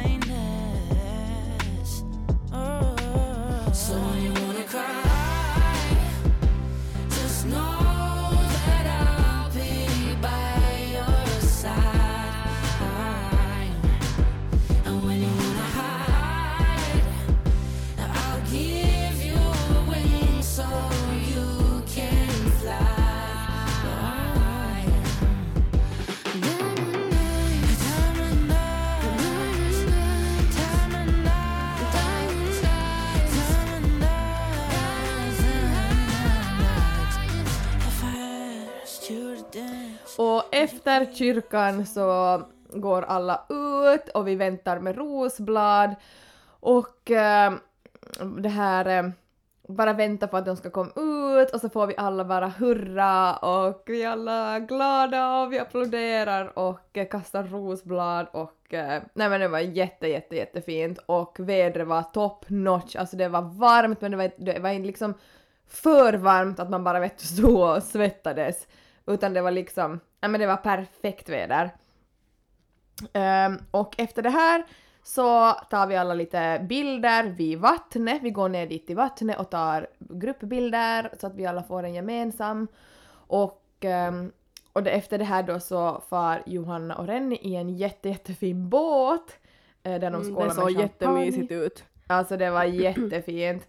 Och efter kyrkan så går alla ut och vi väntar med rosblad. Och äh, det här äh, bara vänta på att de ska komma ut och så får vi alla bara hurra och vi är alla glada och vi applåderar och eh, kastar rosblad och eh, nej men det var jätte jätte jättefint. Och vädret var top notch, alltså det var varmt men det var, det var liksom för varmt att man bara vet stod och svettades utan det var liksom, ja men det var perfekt väder. Ehm, och efter det här så tar vi alla lite bilder vid vattnet, vi går ner dit till vattnet och tar gruppbilder så att vi alla får en gemensam. Och, ehm, och det, efter det här då så far Johanna och Renny i en jätte, jättefin båt eh, där de Mm, skålar det såg jättemysigt ut. Alltså det var jättefint.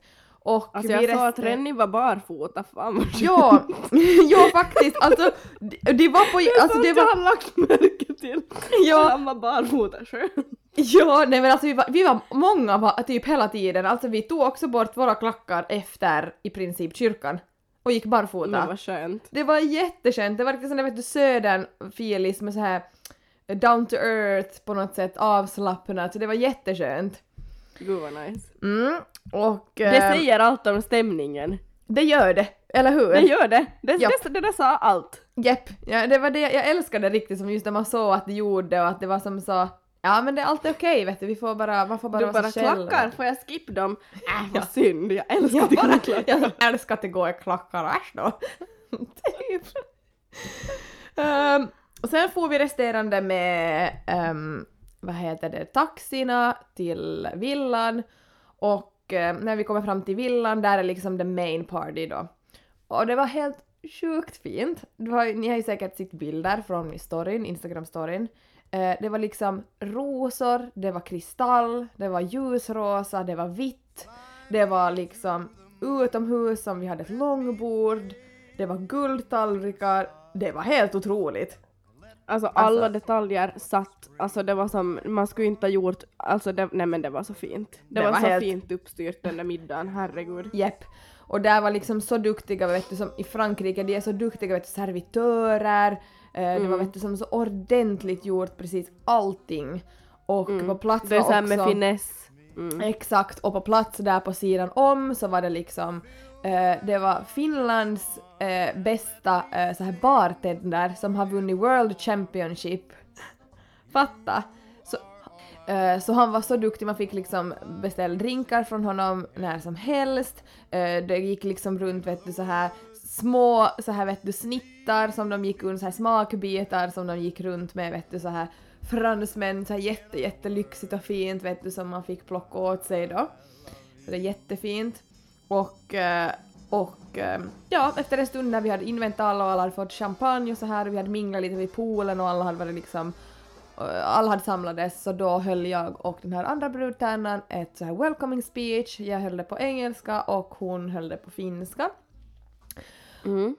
Och Alltså jag sa att Renny var barfota, fan vad sjukt. Ja, ja faktiskt. Alltså det, det var på... Jag Alltså det att jag var... har lagt märke till. Ja. Han var barfota själv. Ja, nej men alltså vi var, vi var många typ hela tiden. Alltså vi tog också bort våra klackar efter i princip kyrkan. Och gick barfota. Men vad skönt. Det var jätteskönt, det var riktigt sån där vet du södern feeling med så här down to earth på något sätt avslappnat så det var jätteskönt. Gud vad nice. Mm, och Det eh, säger allt om stämningen. det gör det, eller hur? Det gör det. Det, Ja. det, det där sa allt. Jepp, ja, det var det jag älskade riktigt som just när man såg att det gjorde och att det var som så ja men det är alltid okej vet du, vi får bara, man får bara Du bara själv. klackar, får jag skippa dem? Äh vad synd, jag älskar Jag, dina bara, klackar. jag älskar att det går i klackar, äsch då. typ. Och sen får vi resterande med, ehm, vad heter det, taxina till villan och Eh, när vi kommer fram till villan där är liksom the main party då. Och det var helt sjukt fint. Var, ni har ju säkert sett bilder från min storyn, Instagram-storyn. Eh, det var liksom rosor, det var kristall, det var ljusrosa, det var vitt. Det var liksom utomhus som vi hade ett långbord, det var guldtallrikar. Det var helt otroligt. Alltså alla detaljer satt, alltså det var som, man skulle inte ha gjort, alltså det, nej men det var så fint. Det, Det var, var så helt- fint uppstyrt den där middagen, herregud. Jepp. Och där var liksom så duktiga, vet du, som i Frankrike, de är så duktiga vet du, servitörer. Eh, Det Mm. var vet du, som så ordentligt gjort precis allting. Och på plats Mm. Det är var såhär också... med finess. Mm. Exakt, och på plats där på sidan om så var det liksom Eh, det var Finlands eh, bästa eh, så här bartender som har vunnit World Championship. Fatta! Så, eh, så han var så duktig, man fick liksom beställa drinkar från honom när som helst. Eh, det gick liksom runt vet du så här små så här vet du snittar som de gick runt, så här smakbitar som de gick runt med vet du så här fransmän, så här jätte jättelyxigt och fint vet du som man fick plocka åt sig då. Så det är jättefint. Och, eh, och eh, ja, efter en stund när vi hade invänt alla och alla hade fått champagne och så här, vi hade minglat lite vid poolen och alla hade varit liksom eh, alla hade samlades så då höll jag och den här andra brudtärnan ett så här welcoming speech. Jag höll det på engelska och hon höll det på finska. Mm.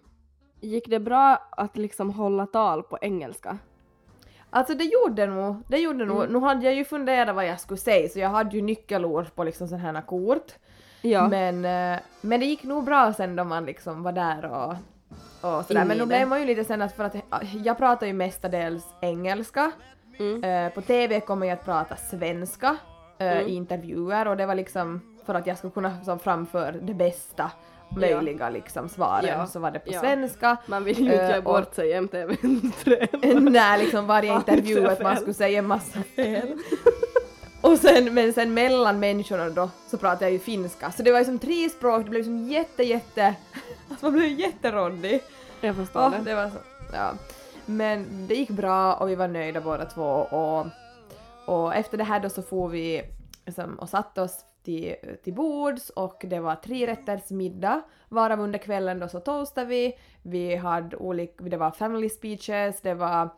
Gick det bra att liksom hålla tal på engelska? Alltså det gjorde nog, det gjorde nog. Mm. Nu hade jag ju funderat vad jag skulle säga så jag hade ju nyckelord på liksom sådana här kort. Ja. Men, eh, men det gick nog bra sen då man liksom var där och, och sådär. In Men det. blev man ju lite sen att för att eh, jag pratar ju mestadels engelska. Mm. Eh, på TV kommer jag att prata svenska Mm. i intervjuer och det var liksom för att jag skulle kunna som framföra det bästa möjliga liksom svaren Ja. så var det på Ja. svenska. Man vill ju inte göra och- bort sig jämt även När liksom varje intervju att man skulle säga en massa fel. Och sen, men sen mellan människorna då så pratade jag ju finska. Så det var ju som tre språk, det blev som jätte jätte... Alltså man blev jätteråddig. Jag förstår Åh, det. det var så, ja. Men det gick bra och vi var nöjda båda två och, och efter det här då så får vi liksom, och satte oss till, till bords och det var tre rätters middag varav under kvällen då så toastade vi. Vi hade olika, det var family speeches, det var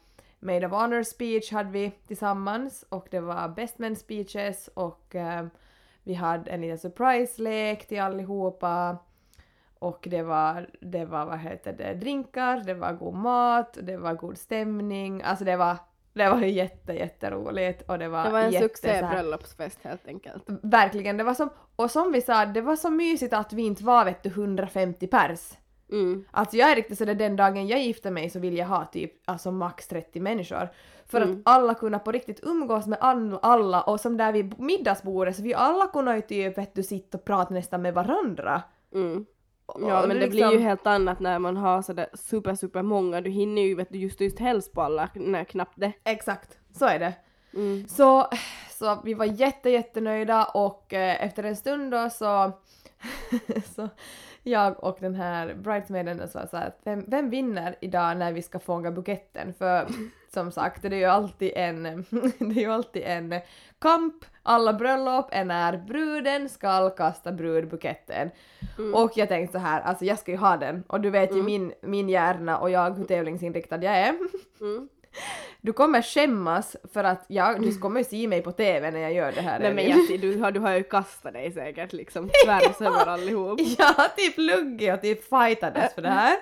Maid of Honor speech hade vi tillsammans och det var best man speeches och eh, vi hade en liten surprise-lek till allihopa och det var, det var vad heter det, drinkar, det var god mat, det var god stämning, alltså det var, det var jätte jätteroligt och det var Det var en jätte, succé så här- bröllopsfest helt enkelt. Verkligen, det var som, och som vi sa, det var så mysigt att vi inte var vet du 150 pers. Mm. Alltså jag är riktigt sådär den dagen jag gifter mig så vill jag ha typ alltså max 30 människor. För Mm. att alla kunna på riktigt umgås med alla och som där vid middagsbordet så vi alla kunde ju typ vet du sitta och prata nästan med varandra. Mm. Ja men det blir liksom- ju helt annat när man har sådär super super många, du hinner ju vet du just just helst på alla, nej knappt det. Exakt, så är det. Mm. Så, så vi var jätte jättenöjda och eh, efter en stund då så, så jag och den här bridesmaiden sa så här att vem, vem vinner idag när vi ska fånga buketten? För som sagt, det är ju alltid en, det är ju alltid en kamp, alla bröllop är när bruden ska kasta brudbuketten. Och jag tänkte så här, alltså jag ska ju ha den och du vet ju min, min hjärna och jag hur tävlingsinriktad jag är. Mm. Du kommer skämmas för att jag, du kommer ju se mig på TV när jag gör det här. Nej men ser, du, har, du har ju kastat dig säkert liksom tvärs över allihop. Jag har typ luggit och typ fightades för det här.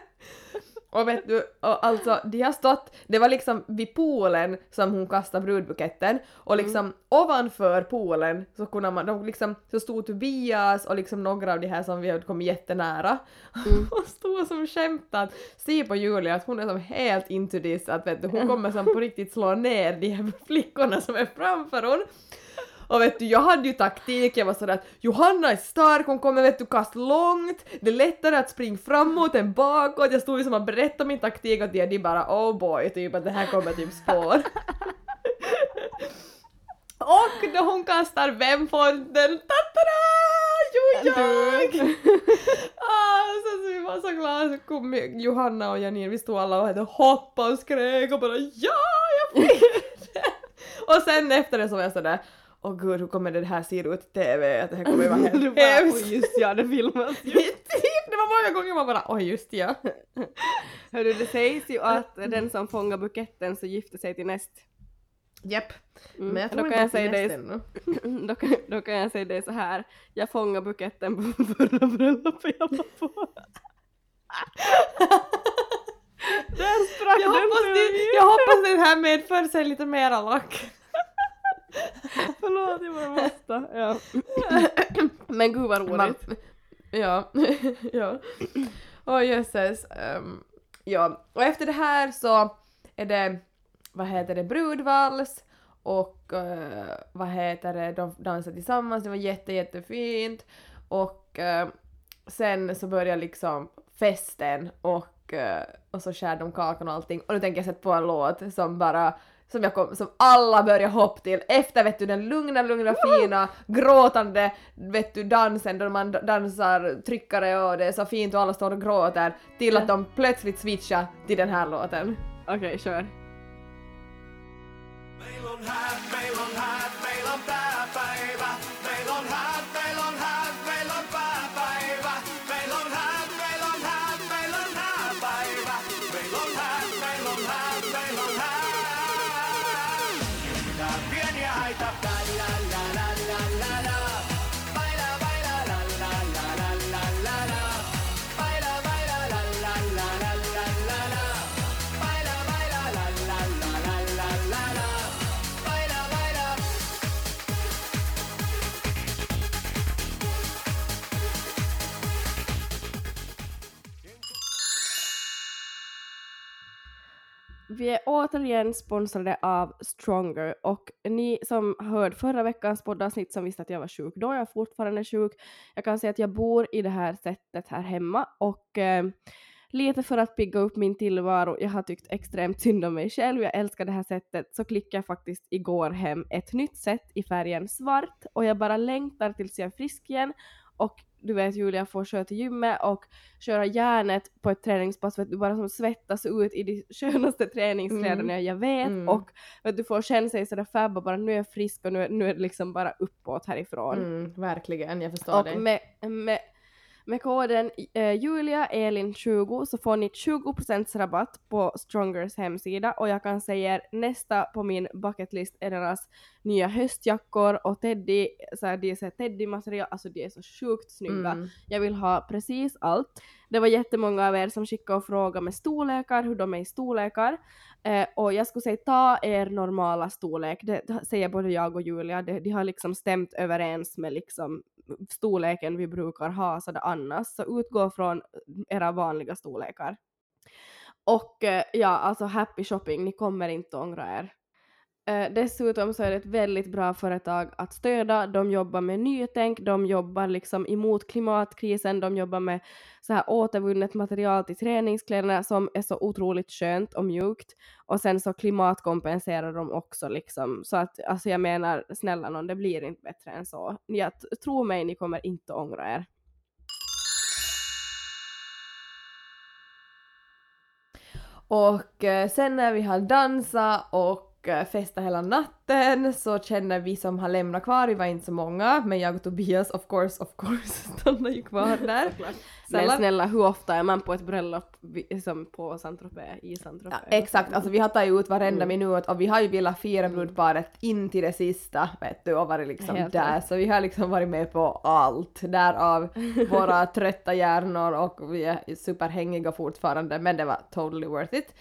Och vet du, och alltså de har stått, det var liksom vid poolen som hon kastade brudbuketten och liksom ovanför poolen så kunde man, de liksom, så stod Tobias och liksom några av de här som vi hade kommit jättenära och stod som skämtade. Se på Julia att hon är som helt into this att vet du, hon kommer som på riktigt slå ner de här flickorna som är framför hon. Och vet du, jag hade ju taktik, jag var sådär att Johanna är stark, hon kommer vet du kasta långt, det är lättare att springa framåt än bakåt, jag stod ju som och berättade min taktik och de, de bara oh boy, typ att det här kommer typ spår. och då hon kastar vem får den? Ta-ta-da! Jo, jag! ah, så, så vi var så glada, så kom Johanna och Janine, vi stod alla och hade hoppade och skrek och bara ja, jag fick det! och sen efter det så var jag sådär Åh gud, hur kommer det här se ut i TV? Att det här kommer vara helt hemskt. oj just ja, det filmas ju. Typ, det var många gånger man bara oj just ja. Hörru, det sägs ju att den som fångar buketten så gifter sig till näst. Japp. Mm. Men jag då tror kan inte jag det säga dig, då, kan, då kan jag säga dig så här. jag fångade buketten på förra bröllopet jag var på. Där sprack Jag den hoppas, det, jag hoppas den här medför sig lite mera lack. Förlåt, jag bara måste. Ja. Men gud vad roligt. Man, ja, ja. Åh jösses. ehm, ja, och efter det här så är det, vad heter det, brudvals och eh, vad heter det, de dansar tillsammans, det var jätte jättefint och eh, sen så börjar liksom festen och, eh, och så skär de kakan och allting och nu tänker jag sätta på en låt som bara som, jag kom, som alla börjar hoppa till efter vet du den lugna, lugna, fina, gråtande vet du dansen då man dansar tryckare och det är så fint och alla står och gråter till att de plötsligt switchar till den här låten. Okej, kör. Meillä Vi är återigen sponsrade av Stronger. Och ni som hörde förra veckans poddavsnitt som visste att jag var sjuk då, jag är fortfarande sjuk. Jag kan säga att jag bor i det här sättet här hemma och eh, lite för att pigga upp min tillvaro, jag har tyckt extremt synd om mig själv, jag älskar det här sättet, så klickade jag faktiskt igår hem ett nytt sätt i färgen svart och jag bara längtar tills jag är frisk igen och du vet Julia får köra till gymmet och köra järnet på ett träningspass för att du bara som svettas ut i de skönaste träningskläderna jag vet Mm. och att du får känna sig sådär fab och bara nu är jag frisk och nu är, nu är det liksom bara uppåt härifrån. Mm, verkligen, jag förstår dig. Och med, med, med koden eh, Julia Elin 20 så får ni 20% rabatt på Strongers hemsida och jag kan säga er nästa på min bucketlist är deras nya höstjackor och teddy, så här, de är så teddymaterial, alltså de är så sjukt snygga. Mm. Jag vill ha precis allt. Det var jättemånga av er som skickade och frågade med storlekar, hur de är i storlekar. Eh, och jag skulle säga ta er normala storlek, det det säger både jag och Julia, det, de har liksom stämt överens med liksom storleken vi brukar ha sådär annars, så utgå från era vanliga storlekar. Och eh, ja, alltså happy shopping, ni kommer inte ångra er. Eh, dessutom så är det ett väldigt bra företag att stödja. De jobbar med nytänk, de jobbar liksom emot klimatkrisen, de jobbar med så här återvunnet material till träningskläderna som är så otroligt skönt och mjukt. Och sen så klimatkompenserar de också liksom. Så att alltså jag menar snälla någon, det blir inte bättre än så. Jag tro mig, ni kommer inte ångra er. Och eh, sen när vi har dansat och och eh, festa hela natten natten så känner vi som har lämnat kvar, vi var inte så många, men jag och Tobias of course, of course, stannar ju kvar där. Men snälla, hur ofta är man på ett bröllop som på Saint-Tropez, i Saint-Tropez? Ja, exakt, alltså vi har tagit ut varenda Mm. minut och vi har ju velat fira brudparet in till det sista, vet du, och varit liksom Helt där. rätt. Så vi har liksom varit med på allt, därav våra trötta hjärnor och vi är superhängiga fortfarande, men det var totally worth it.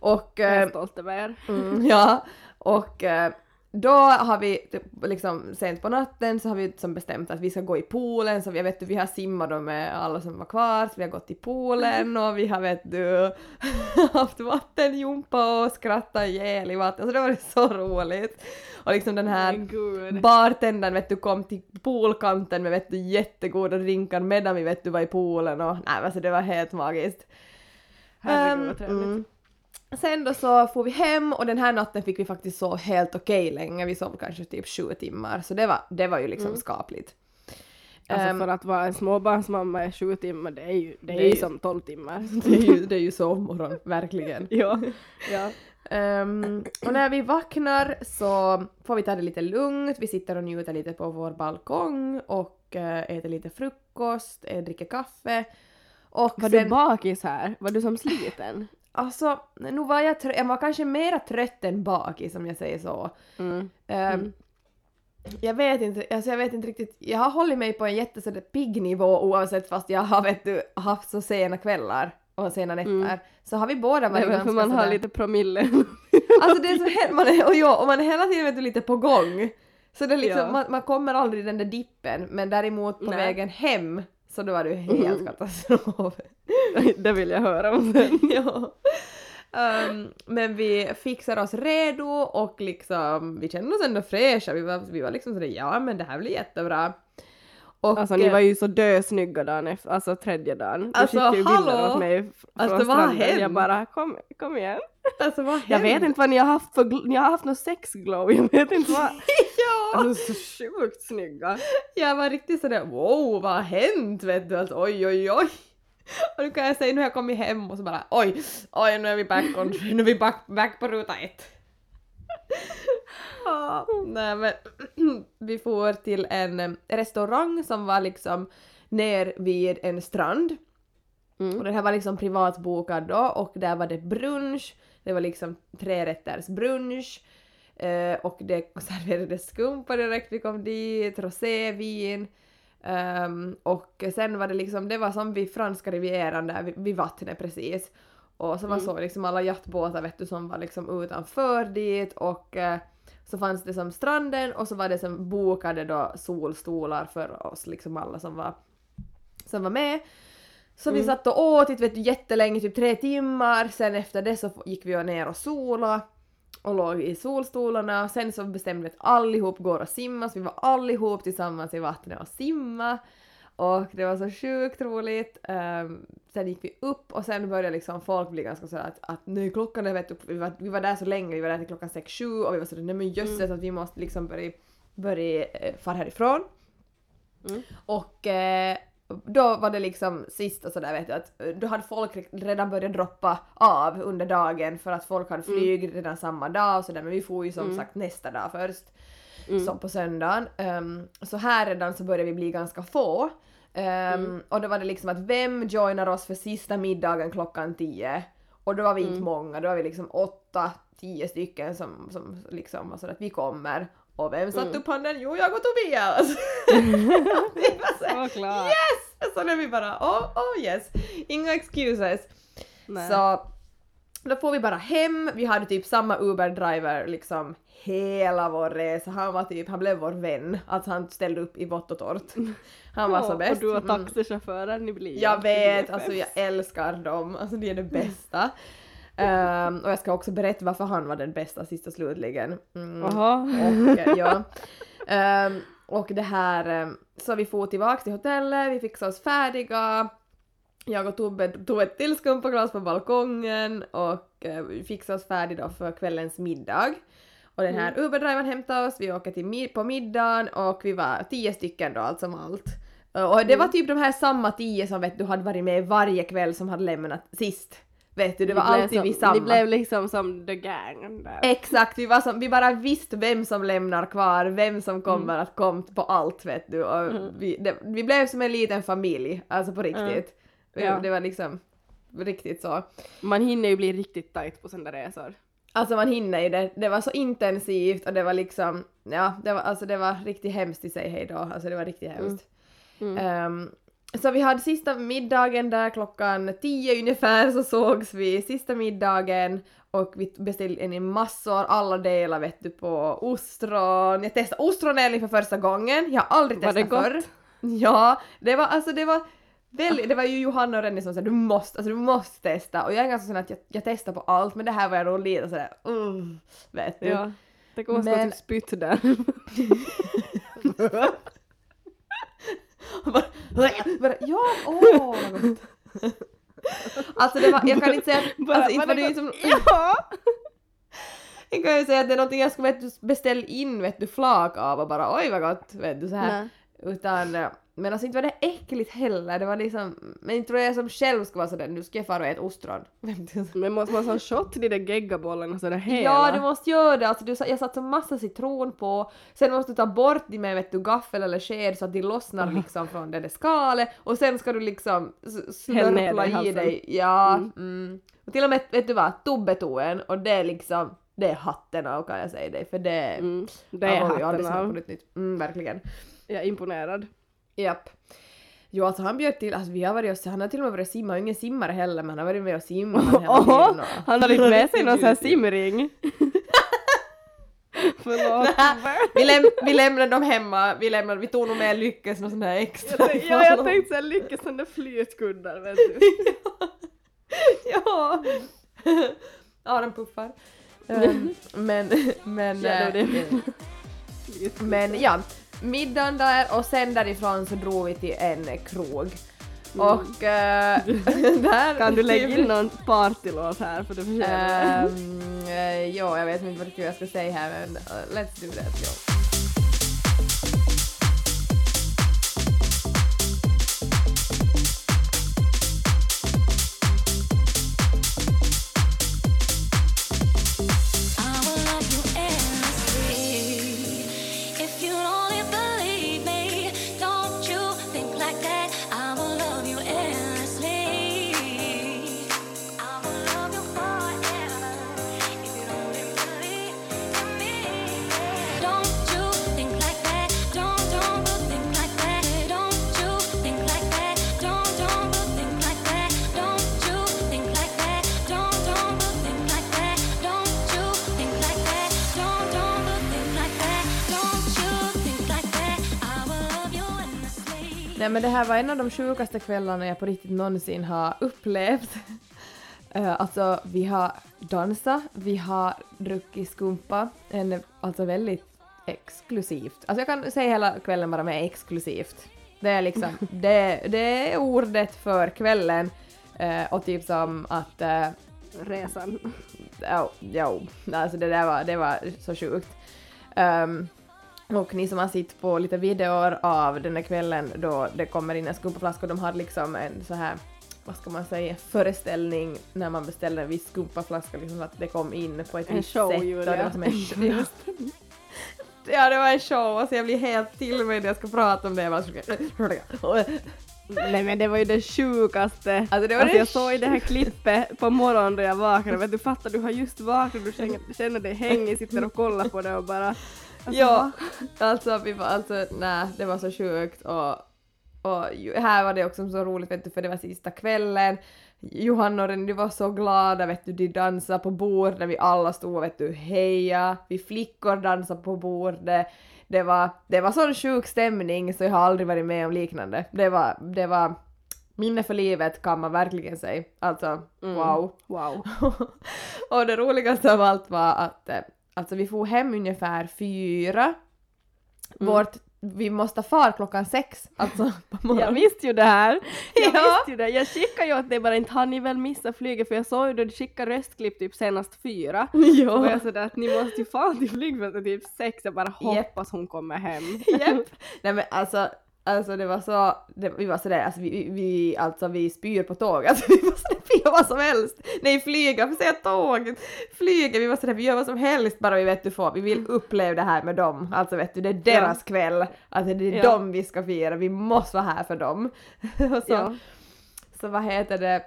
Och Jag eh, är stolt över er. Mm, ja, och eh, då har vi typ, liksom sent på natten så har vi som bestämt att vi ska gå i poolen så vi, vet du, vi har simmat då med alla som var kvar så vi har gått i poolen och vi har vet du haft vattenjumpa och skrattat ihjäl i vatten så det var så roligt. Och liksom den här bartendern vet du kom till poolkanten med vet du jättegoda drinkar medan vi vet du var i poolen och nej alltså det var helt magiskt. Herregud Ehm, vad trevligt. mm. Sen då så får vi hem och den här natten fick vi faktiskt sova helt okej länge. Vi sov kanske typ sju timmar så det var, det var ju liksom skapligt. Alltså Ehm, för att vara en småbarnsmamma i sju timmar, det är ju, det är Det är ju som tolv timmar. det, är ju, det är ju sovmorgon, verkligen. ja. ja. Ehm, och när vi vaknar så får vi ta det lite lugnt, vi sitter och njuter lite på vår balkong och äh, äter lite frukost, äh, dricker kaffe. Och Var sen, du bakis här? Var du som sliten? Alltså, nu var jag, trö- jag var kanske mera trött än bakis om jag säger så. Mm. Ehm, Jag vet inte, alltså jag vet inte riktigt, jag har hållit mig på en jätte sådär pigg nivå oavsett fast jag har vet du, haft så sena kvällar och sena nätter. Mm. Så har vi båda varit ganska för man har sådär- lite promille. Alltså det är så he- man är, och, ja, och man är hela tiden vet du, lite på gång. Så det är liksom, Ja. man, man kommer aldrig i den där dippen men däremot på Nej. vägen hem så då var det ju helt Mm. katastrof. det vill jag höra om sen. ja. Ehm, men vi fixar oss redo och liksom vi kände oss ändå fräscha. Vi var, vi var liksom sådär ja men det här blir jättebra. Och, Alltså ni eh, var ju så dösnygga dagen efter, alltså tredje dagen. Du Alltså, skickade ju bilder hallå? åt mig Alltså, från har stranden. Jag bara kom, kom igen. alltså vad Jag vet inte vad ni har haft för, ni har haft något sexglow, jag vet inte vad. ja! Alltså så sjukt snygga. Jag var riktigt sådär wow vad har hänt vet du alltså oj oj oj. Och nu kan jag säga nu har jag kommit hem och så bara oj oj nu är vi back on nu är vi back, back på ruta ett. Ja, nej men vi får till en restaurang som var liksom ner vid en strand. Mm. Och den här var liksom privatbokad då och där var det brunch, det var liksom trerätters brunch eh, och det serverades skumpa direkt vi kom dit, rosévin ehm, och sen var det liksom, det var som vid franska rivieran där vid, vid vattnet precis. Och så man såg liksom alla jaktbåtar vet du som var liksom utanför dit och eh, så fanns det som stranden och så var det som bokade då solstolar för oss liksom alla som var, som var med. Så vi satt och åt vet du, jättelänge, typ tre timmar. Sen efter det så gick vi ner och sola och låg i solstolarna. Sen så bestämde vi att allihop går och simma, så vi var allihop tillsammans i vattnet och simma. Och det var så sjukt roligt. Ehm, sen gick vi upp och sen började liksom folk bli ganska sådär att, att nu klockan är vet du, vi var, vi var där så länge, vi var där till klockan sex sju och vi var sådär nej men jösses att vi måste liksom börja, börja eh, fara härifrån. Mm. Och eh, då var det liksom sist och sådär vet du att eh, då hade folk redan börjat droppa av under dagen för att folk hade flyg redan samma dag och sådär men vi får ju som sagt nästa dag först. Som på söndagen. Ehm, så här redan så började vi bli ganska få. Ehm, Och då var det liksom att vem joinar oss för sista middagen klockan 10? Och då var vi inte många, då var vi liksom åtta, tio stycken som, som liksom var så att vi kommer. Och vem satte upp handen? Jo, jag och Tobias! vi var så här, Såklart. yes! Så när vi bara oh, oh yes, inga excuses. Nej. Så då får vi bara hem, vi hade typ samma Uber-driver liksom hela vår resa. Han var typ, han blev vår vän. Alltså han ställde upp i vått och torrt. Han var så Ja, bäst. Och du och Mm. taxichaufförer, ni blir Jag vet, alltså jag älskar dem. Alltså de är det bästa. Ehm, och jag ska också berätta varför han var den bästa sist och slutligen. Mm. Jaha. Och, eh, ja. Ehm, och det här, ehm, så vi for tillbaka till hotellet, vi fixade oss färdiga. Jag och Tobbe tog ett till skumpaglas på balkongen och eh, vi fixade oss färdiga för kvällens middag. Och den här Uber-drivern hämtade oss, vi åker till mi- på middagen och vi var tio stycken då allt som allt. Eh, Och det var typ de här samma tio som vet du hade varit med varje kväll som hade lämnat sist. Vet du, det var Ni alltid som, vi samma. Ni blev liksom som the gang där. Exakt, vi, var som, vi bara visste vem som lämnar kvar, vem som kommer att komma på allt vet du. Och vi, det, vi blev som en liten familj, alltså på riktigt. Ja. Det var liksom riktigt så. Man hinner ju bli riktigt tight på sådana resor. Alltså man hinner ju det, det var så intensivt och det var liksom, ja, det var, alltså det var riktigt hemskt i sig hej då, alltså det var riktigt hemskt. Mm. Så vi hade sista middagen där klockan tio ungefär så sågs vi sista middagen och vi beställde in massor, alla delar vet du på ostron. Jag testade ostronelling för första gången, jag har aldrig Var det testat gott? förr. Ja, det var alltså det var väldigt, det var ju Johanna och Rennie som sa du måste, alltså du måste testa och jag är ganska sån att jag, jag testar på allt men det här var jag nog lite sådär uh, vet du. Ja. Det vara Men- typ spytt där. Och bara, bara, ja, åh vad gott. Alltså det var, jag kan inte säga, Bara, alltså inte var det som, Ja! jag kan ju säga att det är någonting jag skulle vet du, beställa in vet du flak av och bara oj vad gott vet du så här. Utan, eh, men alltså inte var det äckligt heller, det var liksom, men inte tror jag som själv skulle vara sådär nu ska jag fara och äta ostron. Men måste man ha shot till de där geggabollarna sådär hela? Ja, du måste göra det. Alltså, du, jag satte så massa citron på. Sen måste du ta bort det med vet du, gaffel eller sked så att de lossnar liksom från det där skalet. Och sen ska du liksom i slurpla i dig. Ja. Mm. Och till och med, vet du vad, tubbe tog en och det är liksom, det är hatten av kan jag säga dig. För det, Mm, det är aldrig hatten på av. nytt. Mm, verkligen. Jag är imponerad. Japp. Jo alltså han bjöd till, alltså vi har varit och, han har till och med varit och simmat, han är ingen simmare heller men han har varit med och simmat hela tiden. och- han har lite med sig någon sån här simring. Förlåt. vi, läm vi lämnade dem hemma, vi, lämnade, vi tog nog med Lyckes någon sån här extra. Ja, jag tänkte såhär lyckas sån där flytkuddar vet du. ja! ja, den puffar. Ehm, men, men, Ja, det. eh, men ja, middagen där och sen därifrån så drog vi till en krog. Och eh, där... Kan du lägga in någon partylåt här för du förtjänar det. Um, uh, jo, jag vet inte vad jag ska säga här men uh, let's do that. Jo. Nej men det här var en av de sjukaste kvällarna jag på riktigt någonsin har upplevt. Uh, alltså vi har dansat, vi har druckit skumpa, en, alltså väldigt exklusivt. Alltså jag kan säga hela kvällen bara med exklusivt. Det är liksom, det, det är ordet för kvällen. Eh, och typ som att uh, Resan. Jo, jo. alltså det där var, det var så sjukt. Ehm, och ni som har sett på lite videor av den här kvällen då det kommer in en skumpaflaska och de hade liksom en så här vad ska man säga, föreställning när man beställde en viss skumpaflaska, liksom att det kom in på ett En visst show, sätt. och Julia. det var som en show. Ja, det var en show, alltså jag blir helt till mig när jag ska prata om det. Bara, Nej men det var ju det sjukaste. Alltså, det var alltså det jag såg i det här klippet på morgonen då jag vaknade, vet du fattar du har just vaknat, du känner, känner dig hängig, sitter och kollar på det och bara alltså, ja, alltså, vi var, alltså nej, det var så sjukt och, och här var det också så roligt vet du för det var sista kvällen. Johanna och Renny var så glada vet du, de dansade på bordet, vi alla stod och vet du heja, vi flickor dansade på bordet. Det var, det var sån sjuk stämning så jag har aldrig varit med om liknande. Det var, det var minne för livet kan man verkligen säga. Alltså, Mm. wow. Wow. och det roligaste av allt var att eh, alltså vi får hem ungefär fyra. Mm. Vårt, vi måste fara klockan sex, alltså på Jag morgonen. visste ju det här. Jag Ja. visste ju det. Jag skickade ju åt dig bara inte har ni väl missat flyget för jag såg ju då du skickade röstklipp typ senast fyra. Och Ja. jag sådär att ni måste ju fan till flygfältet typ sex, jag bara hoppas hon kommer hem. Japp. Nej men alltså, Alltså det var så, det, vi var sådär, alltså vi, vi- alltså vi spyr på tåg, alltså vi var sådär, vi gör vad som helst. Nej flyga, för säga tåg, flyga, vi var sådär, vi gör vad som helst bara vi vet du får, vi vill uppleva det här med dem. Alltså vet du, det är deras kväll, alltså det är Ja. dem vi ska fira, vi måste vara här för dem. Och så, Ja. så vad heter det,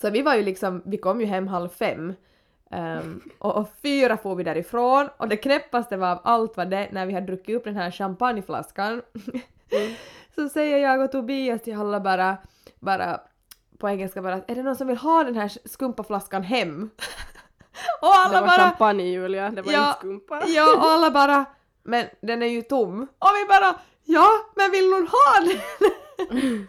så vi var ju liksom, vi kom ju hem halv fem. Ehm, och, och fyra får vi därifrån och det knäppaste var av allt var det när vi hade druckit upp den här champagneflaskan. så säger jag och Tobias till alla bara, bara på engelska bara är det någon som vill ha den här skumpaflaskan hem? och alla Det var bara champagne Julia, det var Ja, inte skumpa. Ja, och alla bara men den är ju tom. Och vi bara ja, men vill någon ha den?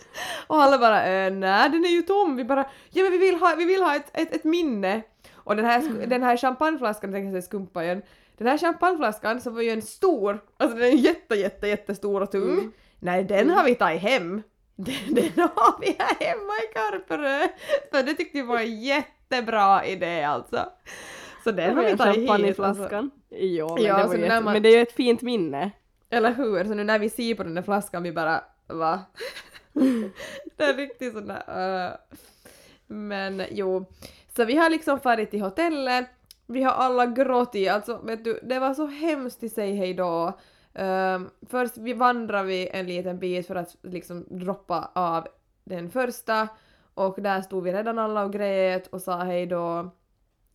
och alla bara äh, nej den är ju tom. Vi bara ja men vi vill ha, vi vill ha ett, ett, ett minne. Och den här, den här champagneflaskan, tänkte jag säga skumpa igen. Den här champagneflaskan som var ju en stor, alltså den är jätte jätte jättestor och tung. Mm. Nej den har vi tagit hem. Den, den har vi här hemma i Karperö. För det tyckte vi var en jättebra idé alltså. Så den har vi tagit hit. Alltså. Jo, men, Ja, det var jätte... man- men det är ju ett fint minne. Eller hur? Så nu när vi ser på den där flaskan vi bara va? det är riktigt sån där uh. Men jo. Så vi har liksom farit till hotellet. Vi har alla gråtit, alltså vet du, det var så hemskt att säga hej då. Um, först vi vandrade vi en liten bit för att liksom droppa av den första och där stod vi redan alla och grät och sa hej då.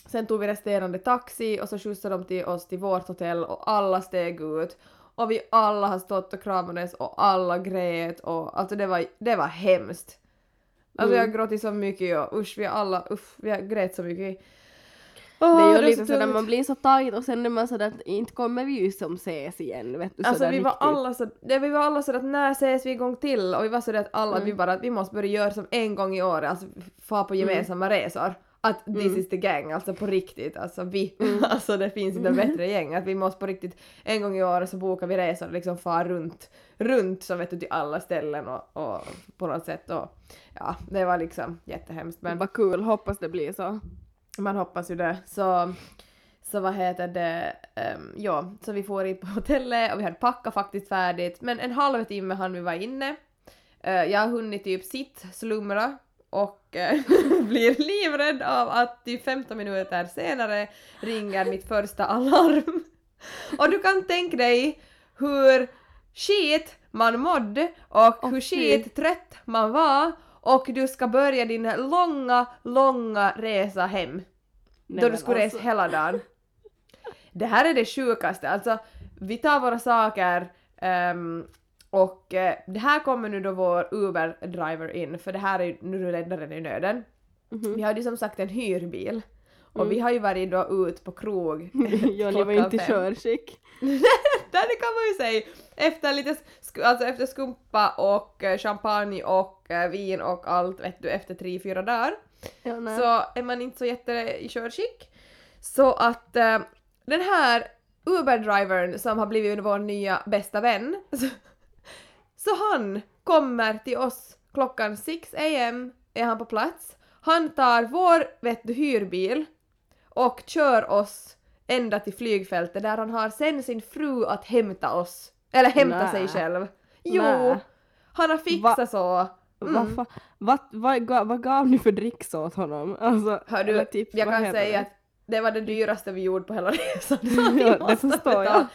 Sen tog vi resterande taxi och så skjutsade de till oss till vårt hotell och alla steg ut. Och vi alla har stått och kramades och alla grät och alltså det var, det var hemskt. Alltså Mm. jag gråtit så mycket och usch vi alla, usch vi har grät så mycket. Det är ju så lite sådär man blir så tajt och sen är man sådär att inte kommer vi ju som ses igen vet du Alltså vi var riktigt. alla så, det, vi var alla sådär att när ses vi en gång till och vi var sådär att alla Mm. vi bara att vi måste börja göra som en gång i året, alltså få på gemensamma resor. Att this Mm. is the gang, alltså på riktigt, alltså vi, alltså det finns inte Mm. bättre gäng, att vi måste på riktigt en gång i året så bokar vi resor och liksom far runt, runt så vet du till alla ställen och, och på något sätt och ja, det var liksom jättehemskt men Vad kul, hoppas det blir så. Man hoppas ju det. Så, så vad heter det, um, ja, så vi får in på hotellet och vi hade packat faktiskt färdigt, men en halv timme hann vi vara inne. Eh, jag har hunnit typ sitt, slumra och eh, blir livrädd av att typ 15 minuter senare ringer mitt första alarm. Och du kan tänka dig hur skit man mådde och hur skit trött man var och du ska börja din långa, långa resa hem. Nej, då du skulle alltså. resa hela dagen. Det här är det sjukaste, alltså vi tar våra saker ehm, och eh, det här kommer nu då vår Uber-driver in för det här är ju nu räddaren i nöden. Mhm. Vi hade ju som sagt en hyrbil och Mm. vi har ju varit då ut på krog Johnny var klockan inte i körskick. Det kan man ju säga. Efter lite alltså efter skumpa och eh, champagne och eh, vin och allt vet du efter tre, fyra dagar Ja, så är man inte så jätte i körskick. Så att eh, den här Uber-drivern som har blivit vår nya bästa vän så, så han kommer till oss klockan 6 am är han på plats. Han tar vår vet du, hyrbil och kör oss ända till flygfältet där han har sen sin fru att hämta oss. Eller hämta Nä. sig själv. Jo! Nä. Han har fixat Va- så. Mm. Vad, vad, vad, gav, vad gav ni för dricks åt honom? Alltså, Hör du, typ, jag kan säga det? att det var det dyraste vi gjorde på hela resan. Ja, Vi det förstår jag.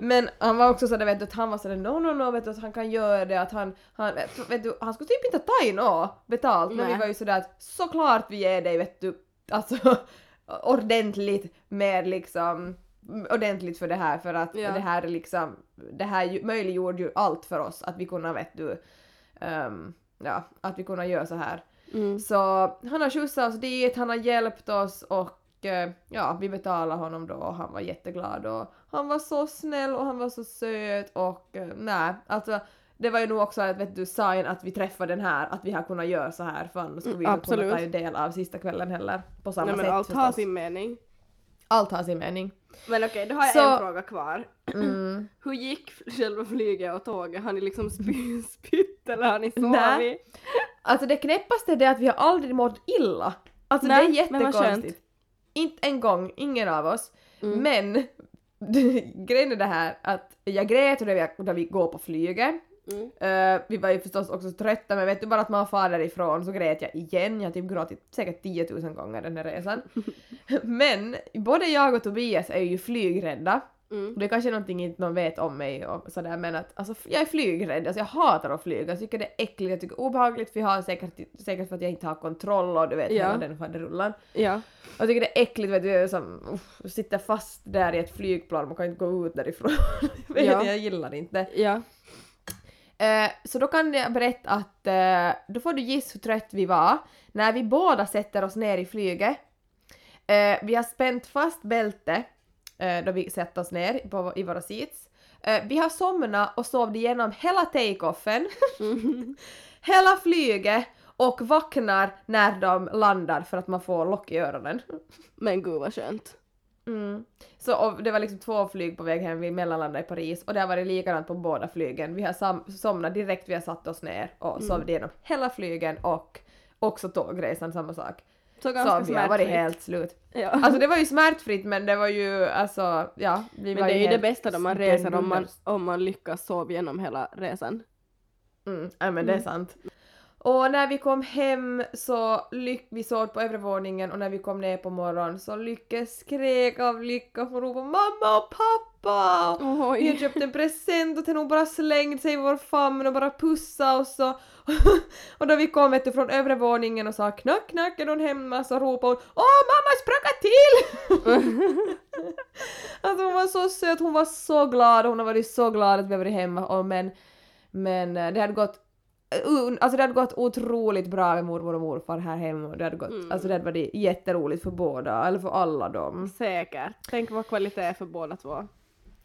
Men han var också sådär vet du att han var sådär no no no vet du att han kan göra det att han, han vet du han skulle typ inte ta in nå betalt men vi var ju sådär att såklart vi ger dig vet du alltså ordentligt med liksom ordentligt för det här för att Ja. det här är liksom det här möjliggjorde ju allt för oss att vi kunde vet du ehm, ja att vi kunde göra så här. Mm. Så han har skjutsat oss dit, han har hjälpt oss och eh, ja, vi betalade honom då och han var jätteglad och han var så snäll och han var så söt och eh, nej, alltså det var ju nog också ett vet du, sign att vi träffade den här, att vi har kunnat göra så här för annars skulle vi Mm, inte kunna ta del av sista kvällen heller på samma Nej, men sätt allt har förstås. sin mening. Allt har sin mening. Men okej, då har jag Så- en fråga kvar. Mm. Hur gick själva flyget och tåget? Har ni liksom spy, spytt eller har ni Nej. sovit? Alltså det knäppaste är det att vi har aldrig mått illa. Alltså Nej, det är jättekonstigt. Inte en gång, ingen av oss. Mm. Men grejen är det här att jag grät när vi, när vi går på flyget Mm. Eh, vi var ju förstås också så trötta men vet du bara att man far därifrån så grät jag igen. Jag har typ gråtit säkert 10 000 gånger den här resan. men både jag och Tobias är ju flygrädda. Mm. Det är kanske någonting inte någon vet om mig och sådär men att alltså, jag är flygrädd, alltså jag hatar att flyga, jag tycker det är äckligt, jag tycker det är obehagligt för jag har säkert, säkert för att jag inte har kontroll och du vet Ja. hela den faderullan. Ja. Jag tycker det är äckligt vet du, som, uff, sitter fast där i ett flygplan, man kan inte gå ut därifrån. vet, Ja. jag gillar inte. Ja. Eh, så då kan jag berätta att eh, då får du gissa hur trött vi var när vi båda sätter oss ner i flyget. Eh, vi har spänt fast bälte eh, då vi sätter oss ner på, i våra seats. Eh, vi har somnat och sovit igenom hela take-offen, hela flyget och vaknar när de landar för att man får lock i öronen. Men gud vad skönt. Mm. Så och det var liksom två flyg på väg hem, vi mellanlandade i Paris och det har varit likadant på båda flygen. Vi har sam- somnat direkt vi har satt oss ner och sovit igenom hela flygen och också tågresan samma sak. Så ganska vi har varit helt slut. Ja. Alltså det var ju smärtfritt men det var ju alltså, ja. Vi men var det är ju det bästa då man reser om man, om man lyckas sova igenom hela resan. Mm, ja men det är sant. Och när vi kom hem så lyck vi sov på övre våningen och när vi kom ner på morgonen så Lykke skrek av lycka och ropade mamma och pappa! Och Vi hade köpt en present och hon bara slängde sig i vår famn och bara pussade oss och, och då vi kom vet du, från övre våningen och sa knack knack är någon hemma så ropade hon Åh mamma spracka till! alltså hon var så söt, hon var så glad och hon har varit så glad att vi har varit hemma och men men eh, det hade gått Alltså det hade gått otroligt bra med mormor och morfar här hemma och det hade gått, Mm. alltså det hade varit jätteroligt för båda, eller för alla dem. Säkert. Tänk vad kvalitet är för båda två.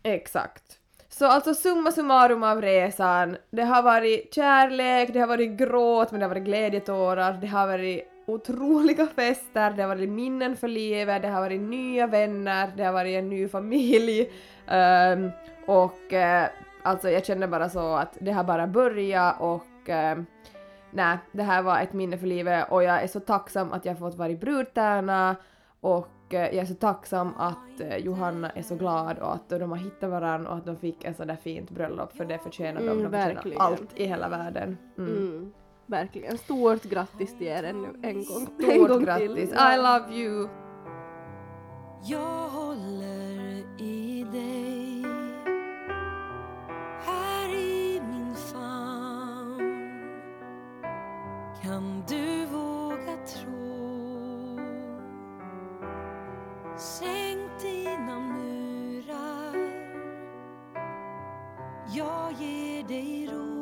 Exakt. Så alltså summa summarum av resan, det har varit kärlek, det har varit gråt, men det har varit glädjetårar, det har varit otroliga fester, det har varit minnen för livet, det har varit nya vänner, det har varit en ny familj. ehm, och eh, alltså jag känner bara så att det har bara börjat och eh, nej, det här var ett minne för livet och jag är så tacksam att jag fått vara brudtärna och eh, jag är så tacksam att eh, Johanna är så glad och att de har hittat varandra och att de fick ett sådär fint bröllop för det förtjänar de. Mm, De förtjänar verkligen. allt i hela världen. Mm. Mm. Verkligen. Stort grattis till er ännu en gång. en Stort gång grattis! Till. I love you! Jag håller i dig Kan du våga tro? Sänk dina murar. Jag ger dig ro.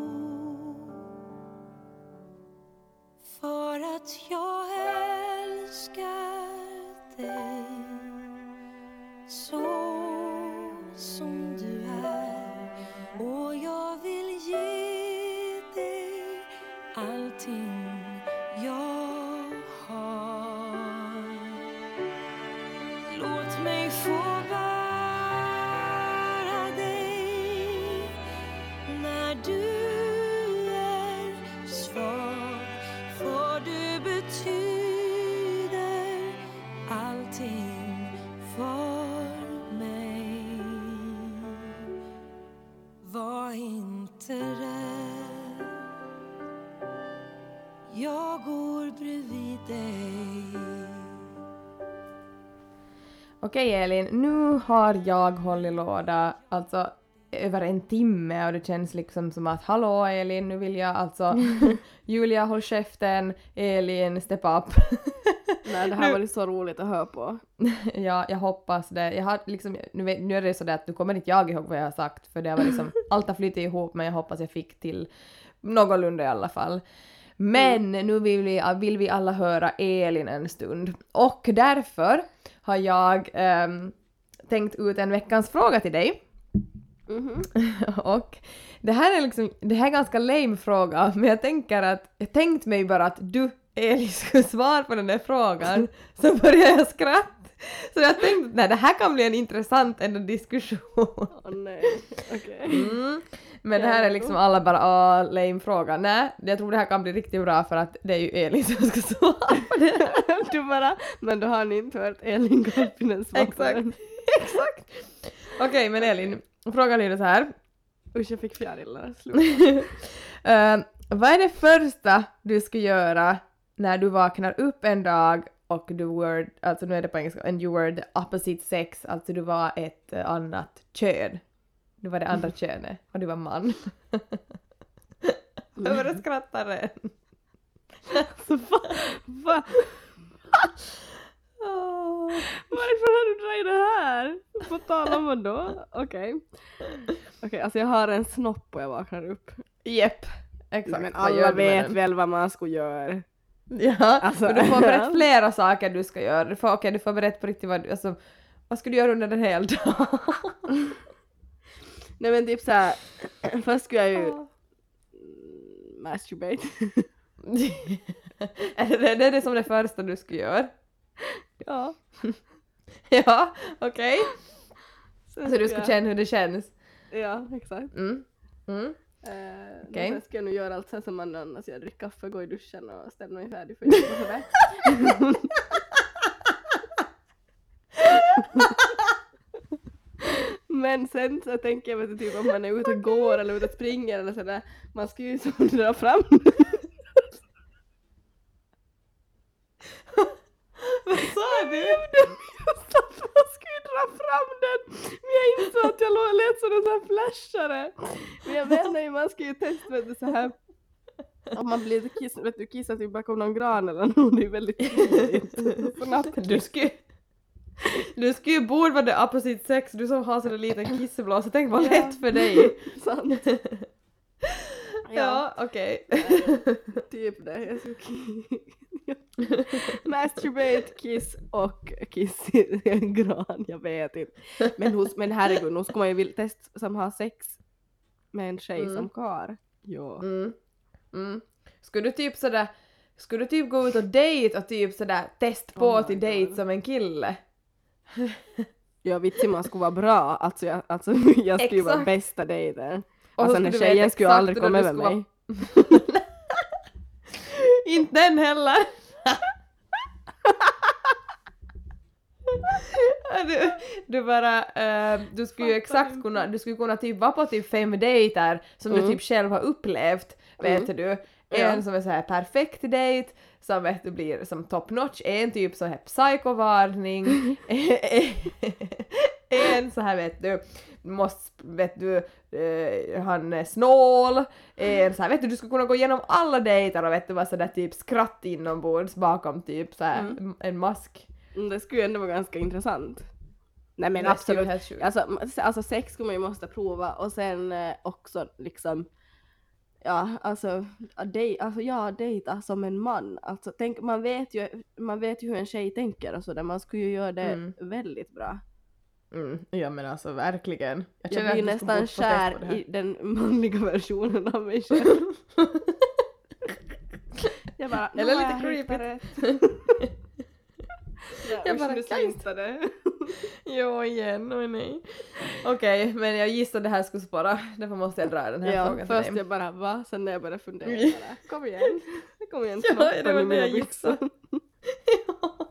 Okej Elin, nu har jag hållit låda alltså över en timme och det känns liksom som att hallå Elin, nu vill jag alltså Julia håll käften, Elin step up. Nej, det här var ju så roligt att höra på. ja, jag hoppas det. Jag har liksom, nu, nu är det sådär att nu kommer inte jag ihåg vad jag har sagt för det var liksom, allt har flyttat ihop men jag hoppas jag fick till någorlunda i alla fall. Men nu vill vi, vill vi alla höra Elin en stund och därför har jag ehm, tänkt ut en veckans fråga till dig. Mhm. och det här är liksom, det här är ganska lame fråga men jag tänker att, jag tänkt mig bara att du Elin skulle svara på den där frågan så börjar jag skratta. Så jag tänkte att det här kan bli en intressant ändå diskussion. Åh nej, okej. Mm. Men det här är liksom alla bara åh, lame fråga. Nej, jag tror det här kan bli riktigt bra för att det är ju Elin som ska svara på det. Du bara, men då har ni inte hört Elin Karppinen svara Exakt. Exakt. Okej, men Elin, frågan lyder så här. Usch jag fick fjärilar. Eh, vad är det första du ska göra när du vaknar upp en dag och du were, alltså nu är det på engelska, and you were the opposite sex, alltså du var ett eh, annat kön. Du var det andra könet och du var man. Jag börjar skratta redan. Så va? va? Åh. Varför har du dragit det här? På tal om vad då? Okej. Okej, alltså jag har en snopp och jag vaknar upp. Jepp, exakt. Men alla vet väl vad man skulle göra. Ja, Alltså- men du får berätta flera saker du ska göra. Du får, okej, du får berätta på riktigt vad du, alltså, vad ska du göra under den hel dag? Nej men typ såhär, först skulle jag ju mm, masturbate. det, det är det som det första du ska göra? ja. Ja, okej. Sen Så du ska jag- känna hur det känns? Ja, exakt. Mm. Mm. Eh, Okej. Sen ska jag nu göra allt här som man annars gör, dricka kaffe, gå i duschen och ställa mig färdig för jobbet och sådär. Men sen så tänker jag vet du, typ om man är ute och går eller ute och springer eller sådär, man ska ju som dra fram Vad sa du? Jag ska ju dra fram den! Men jag insåg att jag lät som en sån här flashare. Men jag menar ju, man ska ju testa vet du så här. Om man blir kiss, vet du, kissar typ bakom någon gran eller något, det är väldigt tidigt. Du. Du ska ju borde vara the opposite sex, du som har sån liten kisseblåsa, tänk vad lätt för dig! Sant. Ja, okej. Typ det. Jag ki- Masturbate, kiss och kiss i en gran, jag vet inte. Men, hos, men herregud, nu ska man ju vilja testa som har sex med en tjej Mm. som kar. Ja. Mm. Mm. Skulle du typ sådär, skulle du typ gå ut och dejt och typ sådär test på Oh till dejt som en kille? Ja vitsi man skulle vara bra, alltså jag, alltså, jag skulle vara Exakt. bästa dejten. Och Alltså så den här skulle du veta tjejen skulle exakt aldrig hur komma du över skulle mig. Inte den heller! du, du bara, eh, du skulle ju Fattar exakt inte. kunna, du skulle kunna typ vara på typ fem dejter som Mm. du typ själv har upplevt, vet Mm. du. En som är så här perfekt dejt, som vet du blir som top notch, en typ så här psykovarning, en så här vet du, måste, vet du, eh, han är snål, en så här, vet du, du skulle kunna gå igenom alla dejter och vet du vara sådär typ skratt inombords bakom typ så här Mm. en mask. Mm, Det skulle ju ändå vara ganska intressant. Nej men absolut. Alltså, alltså sex skulle man ju måste prova och sen eh, också liksom Ja, alltså, dej, alltså ja, dejta som en man. Alltså, tänk, man, vet ju, man vet ju hur en tjej tänker och sådär, man skulle ju göra det Mm. väldigt bra. Mm, ja men alltså verkligen. Jag känner blir nästan kär i den manliga versionen av mig själv. jag bara, Eller "Nu har lite jag creepy." rätt." Ja, Jag bara, slintade. Jo igen, oj nej. Okej, men jag gissar det här skulle spara, därför måste jag dra den här Ja, frågan till först dig. jag bara va, sen när jag började fundera, bara, kom igen, kom igen, Ja, det var det jag byxor. ja.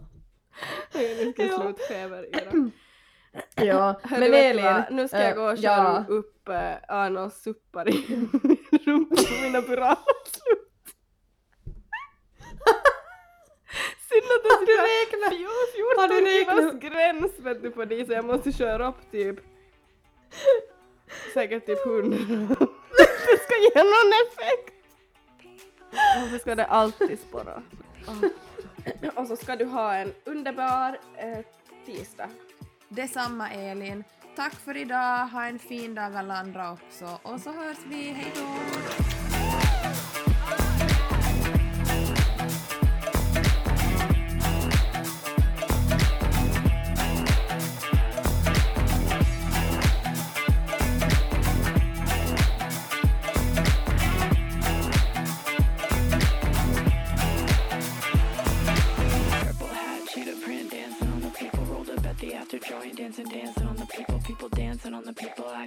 Nu ska jag Ja. sluta feber i ja, men Elin. vad? Nu ska jag eh, gå och köra ja. upp äh, Arnolds suppar i rumpan på mina piratslut. Synd att det Har du ska räknat? Fjor- Har du 14 kilos räknat? gräns vet du på det så jag måste köra upp typ säkert typ 100. det ska ge någon effekt. Varför ska det alltid spara? Ah. Och så ska du ha en underbar eh, tisdag. Detsamma Elin. Tack för idag, ha en fin dag alla andra också och så hörs vi, hejdå!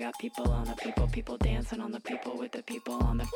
Got people on the people. People dancing on the people with the people on the.